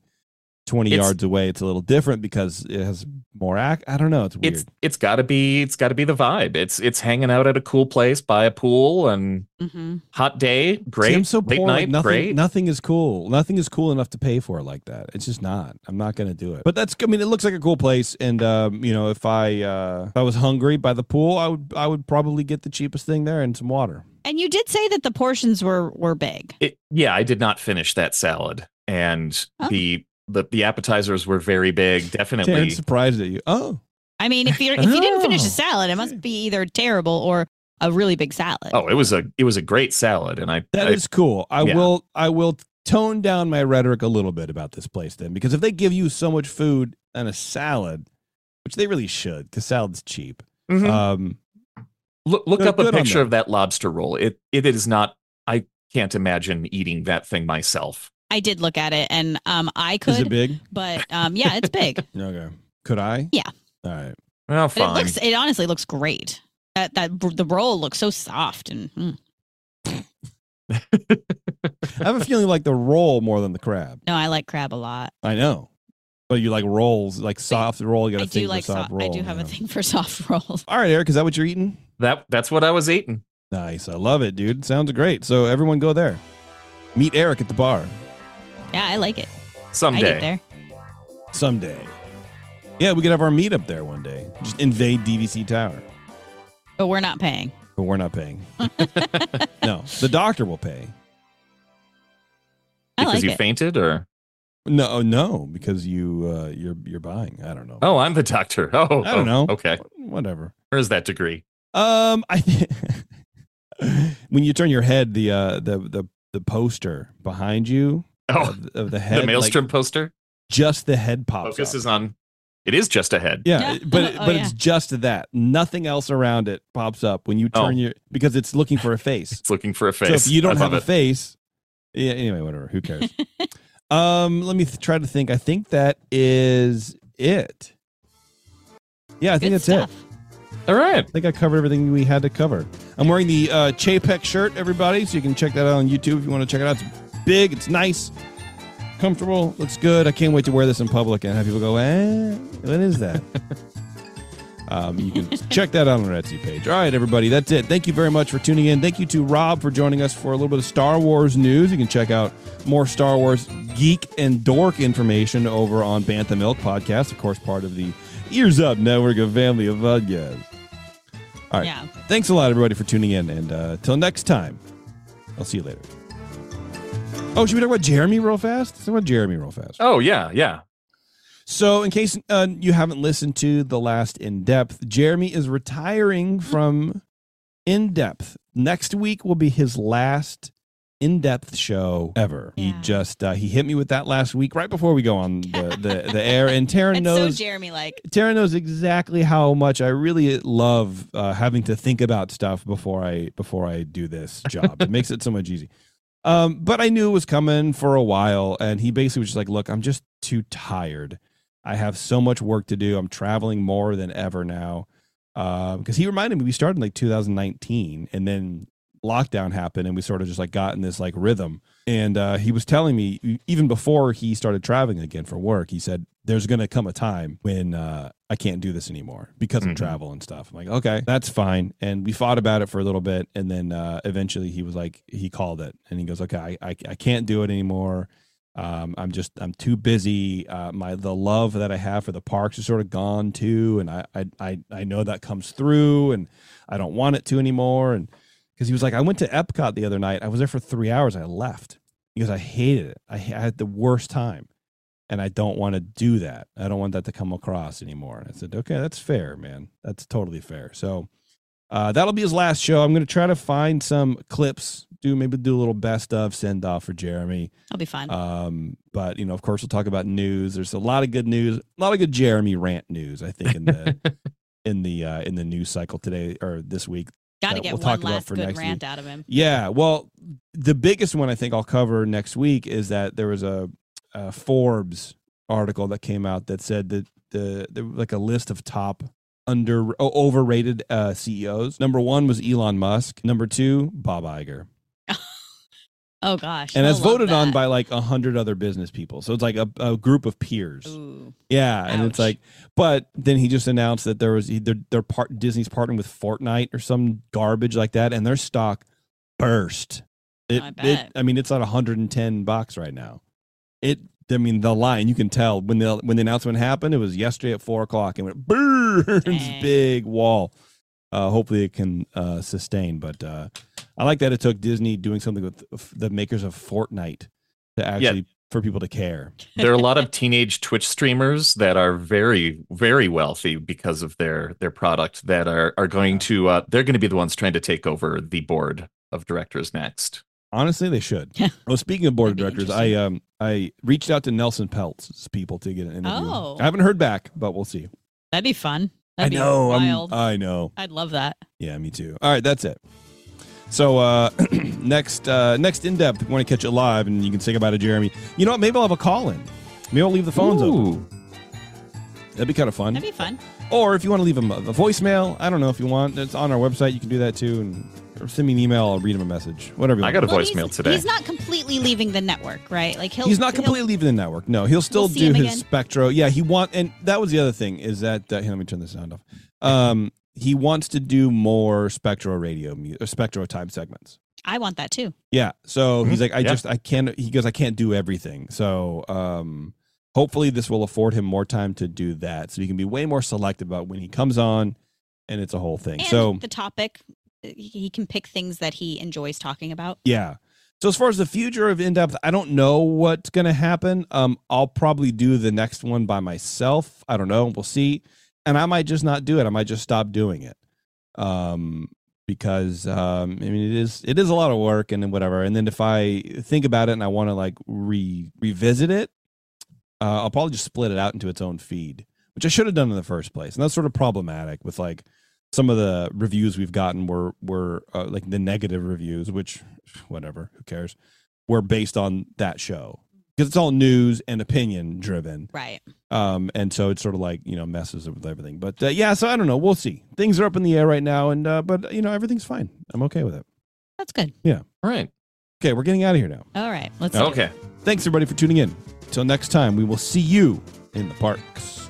20 It's- yards away it's a little different because it has more act i don't know it's weird It's it's got to be it's got to be the vibe. It's it's hanging out at a cool place by a pool and hmm hot day, See, great. I'm so late poor. night, like nothing, great. nothing is cool. Nothing is cool enough to pay for it like that. It's just not. I'm not going to do it. But that's. I mean, it looks like a cool place, and um, you know, if I uh, if I was hungry by the pool, I would I would probably get the cheapest thing there and some water. And you did say that the portions were were big. It, yeah, I did not finish that salad, and Oh. the the the appetizers were very big. Definitely. Taren's surprised at you. Oh, I mean, if you if you didn't finish Oh. the salad, it must be either terrible or a really big salad. Oh, it was a it was a great salad, and I, that I- is cool. I yeah. will I will tone down my rhetoric a little bit about this place then, because if they give you so much food and a salad, which they really should, because salad's cheap. Mhm. Um, look look up a picture them. of that lobster roll. It it is not. I can't imagine eating that thing myself. I did look at it, and um, I is it could, big? but um, yeah, it's big. Okay. Could I? Yeah. All right. Well, But it fine. looks, it honestly looks great. That that the roll looks so soft and mm. I have a feeling like the roll more than the crab. no, I like crab a lot. I know. But you like rolls, like soft roll. You got I a thing do for like soft soft. roll. I do have yeah. a thing for soft rolls. All right, Erik, is that what you're eating? that that's what I was eating. Nice. I love it, dude. Sounds great. So everyone go there. Meet Erik at the bar Yeah, I like it. I Someday. there. someday. Yeah, we could have our meetup there one day. Just invade DVC Tower. But we're not paying. But we're not paying. no, the doctor will pay. I because like you it. fainted, or No, no, because you uh, you're you're buying. I don't know. oh, I'm the doctor. Oh, I don't oh, know. Okay, Whatever. where's that degree? Um, I when you turn your head, the uh the the the poster behind you Oh, of, of the head, the like, maelstrom poster. just the head pops. Focus up. is on. It is just a head. yeah, Yeah. but it- Oh, but yeah. it's just that. Nothing else around it pops up when you Oh. turn your because it's looking for a face. It's looking for a face. so face. if you don't I have a it. face, yeah. Anyway, whatever. Who cares? um, let me th- try to think. I think that is it. Yeah, I think Good that's stuff. it. All right. I think I covered everything we had to cover. I'm wearing the uh, Chapek shirt, everybody, so you can check that out on YouTube if you want to check it out. It's big, it's nice, comfortable, looks good. I can't wait to wear this in public and have people go, eh, what is that? um, you can check that out on our Etsy page. All right, everybody, that's it. Thank you very much for tuning in. Thank you to Rob for joining us for a little bit of Star Wars news. You can check out more Star Wars geek and dork information over on Bantha Milk Podcast, of course, part of the Ears Up Network of Family of Podcasts. All right. Yeah. Thanks a lot, everybody, for tuning in. And uh, till next time, I'll see you later. Oh, should we talk about Jeremy real fast? Let's talk about Jeremy real fast. Oh yeah, yeah. So, in case uh, you haven't listened to the last In Depth, Jeremy is retiring from In Depth. Next week will be his last In Depth show ever. He just uh, he hit me with that last week right before we go on the the, the air. And Taren knows so Jeremy like. Tara knows exactly how much I really love uh, having to think about stuff before I before I do this job. it makes it so much easy. Um, but I knew it was coming for a while, and he basically was just like, "Look, I'm just too tired. I have so much work to do. I'm traveling more than ever now." Because he reminded me, we started in like 2019, and then lockdown happened, and we sort of just like got in this like rhythm. And uh, he was telling me even before he started traveling again for work, he said, "There's going to come a time when uh, I can't do this anymore because of Mhm. travel and stuff." I'm like, "Okay, that's fine." And we fought about it for a little bit, and then uh, eventually he was like, he called it, and he goes, "Okay, I I, I can't do it anymore." Um, I'm just I'm too busy. Uh, my the love that I have for the parks is sort of gone too, and I I I, I know that comes through, and I don't want it to anymore. And because he was like, I went to Epcot the other night. I was there for three hours. I left because I hated it. I, I had the worst time, and I don't want to do that. I don't want that to come across anymore. And I said, okay, that's fair, man. That's totally fair. So Uh, that'll be his last show. I'm going to try to find some clips, do maybe do a little best of send off for Jeremy. That'll be fun. Um, but you know, of course, we'll talk about news. There's a lot of good news, a lot of good Jeremy rant news. I think in the in the uh, in the news cycle today or this week. Got to get we'll talk one about last for good next rant out of him. Yeah, well, the biggest one I think I'll cover next week is that there was a, a Forbes article that came out that said that the there was like a list of top under overrated uh, CEOs. Number one was Elon Musk. Number two, Bob Iger, Oh gosh. and I that's voted on by like a hundred other business people. So it's like a, a group of peers. Ooh. Yeah, and it's like, but then he just announced that there was they're, they're part Disney's partnering with Fortnite or some garbage like that, and their stock burst. It, I it bet. I mean, it's at 110 bucks right now. It, I mean, the line you can tell when the when the announcement happened, it was yesterday at four o'clock, and went burns Dang. big wall. Uh, hopefully, it can uh, sustain. But uh, I like that it took Disney doing something with the makers of Fortnite to actually for people to care. there are a lot of teenage Twitch streamers that are very, very wealthy because of their their product that are are going to uh, they're going to be the ones trying to take over the board of directors next. Honestly, they should. well, speaking of board of directors, I um I reached out to Nelson Peltz's people to get an interview. Oh. I haven't heard back, but we'll see. That'd be fun. That'd I know. Be I'm- wild. I know. I'd love that. Yeah, me too. All right, that's it. So uh next uh next in depth, if you want to catch it live and you can say goodbye to Jeremy. You know what? Maybe I'll have a call in. Maybe I'll leave the phones open. That'd be kind of fun. That'd be fun. Or if you want to leave a, a voicemail, I don't know if you want. It's on our website. You can do that too. And or send me an email. I'll read him a message. Whatever. You I want. got a Well, voicemail he's, today. He's not completely leaving the network, right? Like he'll. He's not he'll- completely leaving the network. No, he'll still We'll see do him his again. Spectro. Yeah, he want and that was the other thing is that uh, here, let me turn the sound off. Um, he wants to do more Spectro radio, mu- uh, Spectro time segments. I want that too. Yeah, so he's Mhm, like, I yeah. just I can't. He goes, I can't do everything. So um, hopefully this will afford him more time to do that, so he can be way more selective about when he comes on, and it's a whole thing. And so the topic, he can pick things that he enjoys talking about. Yeah. So as far as the future of in depth, I don't know what's going to happen. Um, I'll probably do the next one by myself. I don't know. We'll see. And I might just not do it. I might just stop doing it. Um, because um, I mean, it is it is a lot of work and whatever. And then if I think about it and I want to like re revisit it, uh, I'll probably just split it out into its own feed, which I should have done in the first place. And that's sort of problematic with like some of the reviews we've gotten were were uh, like the negative reviews, which whatever, who cares? Were based on that show because it's all news and opinion driven. Right. Um, and so it's sort of like you know messes with everything. But uh, yeah, so I don't know. We'll see. Things are up in the air right now, and uh, but you know everything's fine. I'm okay with it. That's good. Yeah. All right. Okay, we're getting out of here now. All right. Let's do. Okay. Thanks everybody for tuning in. Till next time, we will see you in the parks.